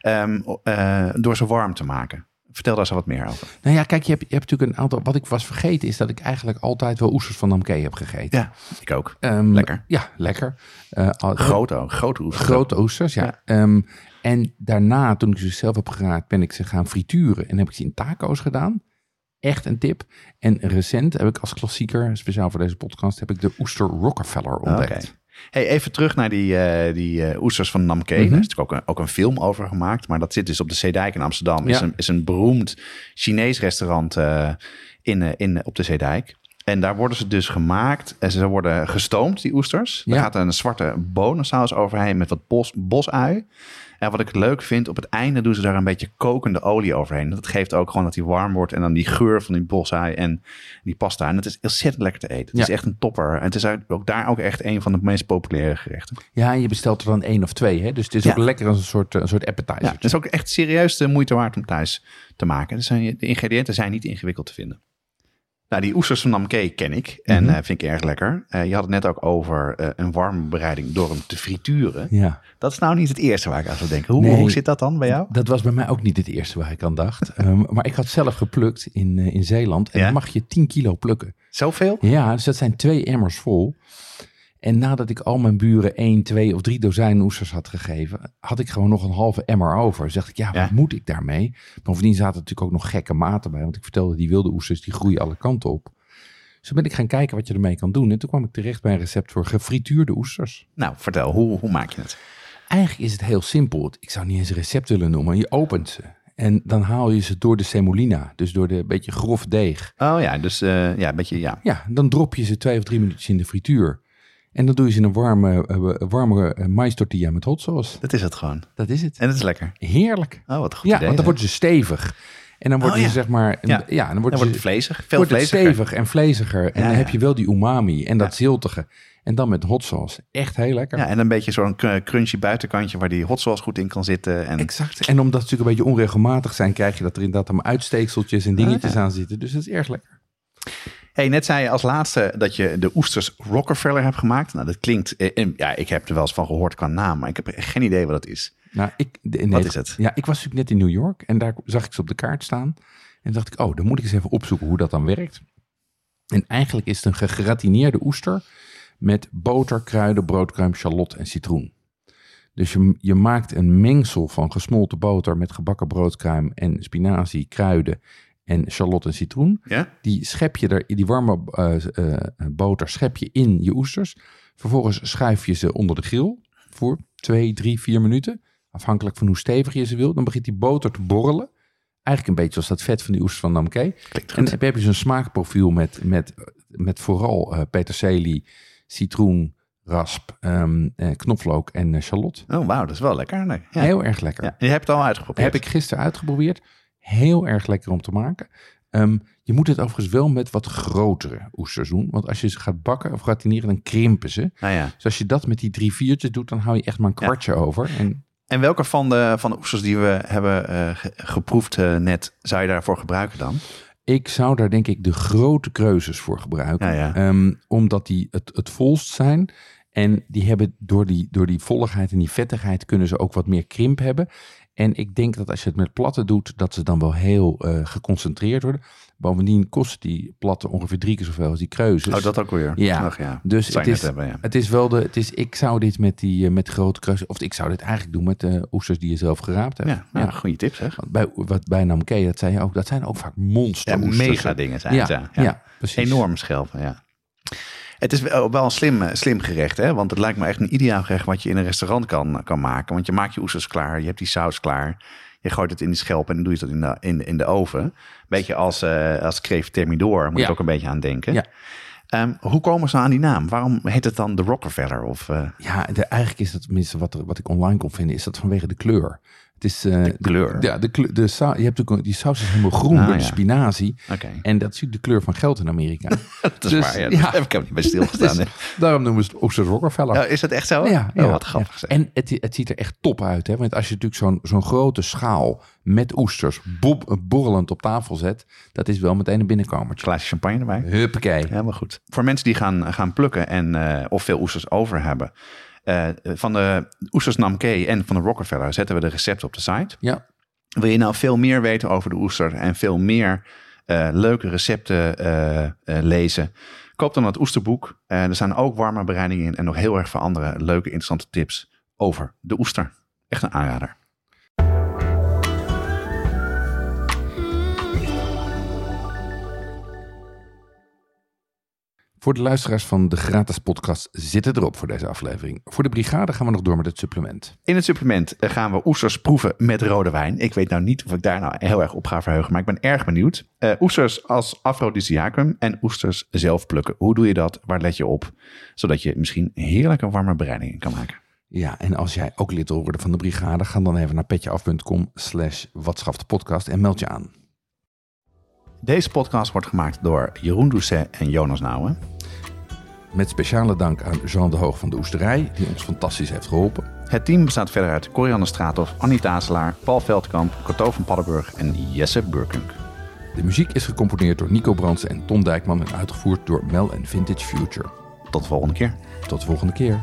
Ehm, eh, door ze warm te maken. Vertel daar eens wat meer over. Nou ja, kijk, je hebt, je hebt natuurlijk een aantal... Wat ik was vergeten is dat ik eigenlijk altijd wel oesters van Namke heb gegeten. Ja, ik ook. Ehm, lekker. Ja, lekker. Grote, grote oesters. Grote oesters, ja. Ja. Ehm, en daarna, toen ik ze zelf heb geraakt, ben ik ze gaan frituren. En heb ik ze in taco's gedaan. Echt een tip. En recent heb ik als klassieker, speciaal voor deze podcast, heb ik de oester Rockefeller ontdekt. Hey, even terug naar die, eh, die eh, oesters van Namke. Mhm. Er is natuurlijk ook een, ook een film over gemaakt. Maar dat zit dus op de Zeedijk in Amsterdam. Is, Ja. een, is een beroemd Chinees restaurant eh, in, in, op de Zeedijk. En daar worden ze dus gemaakt. En ze worden gestoomd, die oesters. Daar Ja. gaat een zwarte bonensaus overheen met wat bos, bosui. En wat ik leuk vind, op het einde doen ze daar een beetje kokende olie overheen. Dat geeft ook gewoon dat hij warm wordt. En dan die geur van die bosui en die pasta. En het is ontzettend lekker te eten. Het Ja. is echt een topper. En het is ook daar ook echt een van de meest populaire gerechten. Ja, en je bestelt er dan één of twee. Hè? Dus het is Ja. ook lekker als een soort, eh, een soort appetizer. Ja, het is ook echt serieus de moeite waard om thuis te maken. De ingrediënten zijn niet ingewikkeld te vinden. Nou, die oesters van Namke ken ik en Mhm. eh, vind ik erg lekker. Eh, je had het net ook over eh, een warme bereiding door hem te frituren. ja. Dat is nou niet het eerste waar ik aan zou denken. Hoe, Nee. hoe zit dat dan bij jou? Dat was bij mij ook niet het eerste waar ik aan dacht. <laughs> Ehm, maar ik had zelf geplukt in, in Zeeland. En Ja? dan mag je 10 kilo plukken. Zoveel? Ja, dus dat zijn twee emmers vol. En nadat ik al mijn buren één, twee of drie dozijn oesters had gegeven, had ik gewoon nog een halve emmer over. Dus dacht ik, ja, wat Ja. moet ik daarmee? Bovendien zaten natuurlijk ook nog gekke maten bij. Want ik vertelde, die wilde oesters, die groeien alle kanten op. Dus toen ben ik gaan kijken wat je ermee kan doen. En toen kwam ik terecht bij een recept voor gefrituurde oesters. Nou, vertel, hoe, hoe maak je het? Eigenlijk is het heel simpel. Ik zou niet eens een recept willen noemen. Je opent ze. En dan haal je ze door de semolina. Dus door de beetje grof deeg. Oh ja, dus eh, ja, een beetje, ja. Ja, dan drop je ze twee of drie minuutjes in de frituur. En dan doe je ze in een warme, eh, warme eh, mais tortilla met hot sauce. Dat is het gewoon. Dat is het. En het is lekker. Heerlijk. Oh, wat een goed Ja, idee. want dan worden ze stevig. En dan worden Oh, ze ja. zeg maar... een- Ja. ja. dan wordt het ze vlezig. Veel wordt het vleziger. stevig en vleziger. En Ja, dan ja. heb je wel die umami en dat Ja. ziltige. En dan met hot sauce. Echt heel lekker. Ja, en een beetje zo'n crunchy buitenkantje waar die hot sauce goed in kan zitten. En Exact. En omdat ze natuurlijk een beetje onregelmatig zijn, krijg je dat er inderdaad allemaal uitsteekseltjes en dingetjes Ah, ja. aan zitten. Dus dat is erg lekker. Hey, net zei je als laatste dat je de oesters Rockefeller hebt gemaakt. Nou, dat klinkt... eh, ja, ik heb er wel eens van gehoord qua naam, maar ik heb geen idee wat het is. Nou, ik, de- nee, Wat is het? Ja, ik was natuurlijk net in New York en daar zag ik ze op de kaart staan. En dacht ik, oh, dan moet ik eens even opzoeken hoe dat dan werkt. En eigenlijk is het een gegratineerde oester met boter, kruiden, broodkruim, shallot en citroen. Dus je, je maakt een mengsel van gesmolten boter met gebakken broodkruim en spinazie, kruiden en shallot en citroen. Ja? Die schep je er, die warme eh, eh, boter schep je in je oesters. Vervolgens schuif je ze onder de grill voor twee, drie, vier minuten. Afhankelijk van hoe stevig je ze wil. Dan begint die boter te borrelen. Eigenlijk een beetje als dat vet van die oesters van Namke. En dan heb je een smaakprofiel met, met, met vooral eh peterselie, citroen, rasp, ehm, eh, knoflook en shallot. Oh, wauw, dat is wel lekker. Nee. Ja. Heel erg lekker. Ja, je hebt het al uitgeprobeerd. Heb ik gisteren uitgeprobeerd. Heel erg lekker om te maken. Ehm, je moet het overigens wel met wat grotere oesters doen. Want als je ze gaat bakken of gratineren, dan krimpen ze. Nou ja. Dus als je dat met die drie viertjes doet, dan hou je echt maar een kwartje over. En En welke van de, van de oesters die we hebben eh, ge- geproefd eh, net, zou je daarvoor gebruiken dan? ik zou daar denk ik de grote keuzes voor gebruiken. Ja. Ehm, omdat die het, het volst zijn. En die hebben door die, door die volligheid en die vettigheid kunnen ze ook wat meer krimp hebben. En ik denk dat als je het met platten doet, dat ze dan wel heel eh, geconcentreerd worden. Bovendien kost die platten ongeveer drie keer zoveel als die kreuzes. Oh, dat ook weer. Ja. Ach, ja. Dus het is, net hebben, ja. het is wel de. Het is, ik zou dit met die eh, met grote kruis. Of ik zou dit eigenlijk doen met de oesters die je zelf geraapt hebt. Ja, ja, goede tip zeg. Want Bij, wat bij Namke, dat zei je ook, dat zijn ook vaak monster Ja, mega dingen zijn Ja, ja, ja. Ja. precies. Enorm schelpen, ja. Het is wel, een slim, eh, slim gerecht, hè? Want het lijkt me echt een ideaal gerecht wat je in een restaurant kan, kan maken. Want je maakt je oesters klaar, je hebt die saus klaar. Je gooit het in die schelp en dan doe je dat in de, in, in de oven. Beetje als, eh als kreeft thermidor, moet je Ja. ook een beetje aan denken. Ja. Ehm, hoe komen ze aan die naam? Waarom heet het dan de Rockefeller? Of, uh... Ja, de, eigenlijk is dat tenminste wat, wat ik online kon vinden, is dat vanwege de kleur. Het is, uh, de kleur. De, ja, de, de, de je hebt ook, die saus is helemaal groen ah, door de spinazie. Okay. En dat is natuurlijk de kleur van geld in Amerika. <laughs> dat is dus, waar, ja. ja. heb ik niet bij stilgestaan. dus, daarom noemen ze het zo'n Rockefeller. Ja, is dat echt zo? Ja. Oh, wat grappig. En het, het ziet er echt top uit. Hè? Want als je natuurlijk zo'n zo'n grote schaal met oesters bob, borrelend op tafel zet, dat is wel meteen een binnenkomertje. Glaasje champagne erbij. Huppakee. Helemaal goed. Voor mensen die gaan, gaan plukken en uh, of veel oesters over hebben, uh, van de Oesters Namke en van de Rockefeller zetten we de recepten op de site. Ja. Wil je nou veel meer weten over de oester en veel meer uh, leuke recepten uh, lezen? Koop dan het oesterboek. er staan ook warme bereidingen in en nog heel erg veel andere leuke, interessante tips over de oester. Echt een aanrader. Voor de luisteraars van de gratis podcast zit het erop voor deze aflevering. Voor de brigade gaan we nog door met het supplement. In het supplement eh, gaan we oesters proeven met rode wijn. Ik weet nou niet of ik daar nou heel erg op ga verheugen, maar ik ben erg benieuwd. Uh, oesters als afrodisiacum en oesters zelf plukken. Hoe doe je dat? Waar let je op? Zodat je misschien heerlijke warme bereidingen kan maken. Ja, en als jij ook lid wil worden van de brigade, ga dan even naar petjeaf.com slash podcast en meld je aan. Deze podcast wordt gemaakt door Jeroen Doucet en Jonas Nouwen. Met speciale dank aan Jean de Hoog van de Oesterij, die ons fantastisch heeft geholpen. Het team bestaat verder uit Corianne Straathof, Annie Tazelaar, Paul Veldkamp, Kato van Paddenburg en Jesse Burkunk. De muziek is gecomponeerd door Nico Brandsen en Ton Dijkman en uitgevoerd door Mel en Vintage Future. Tot de volgende keer. Tot de volgende keer.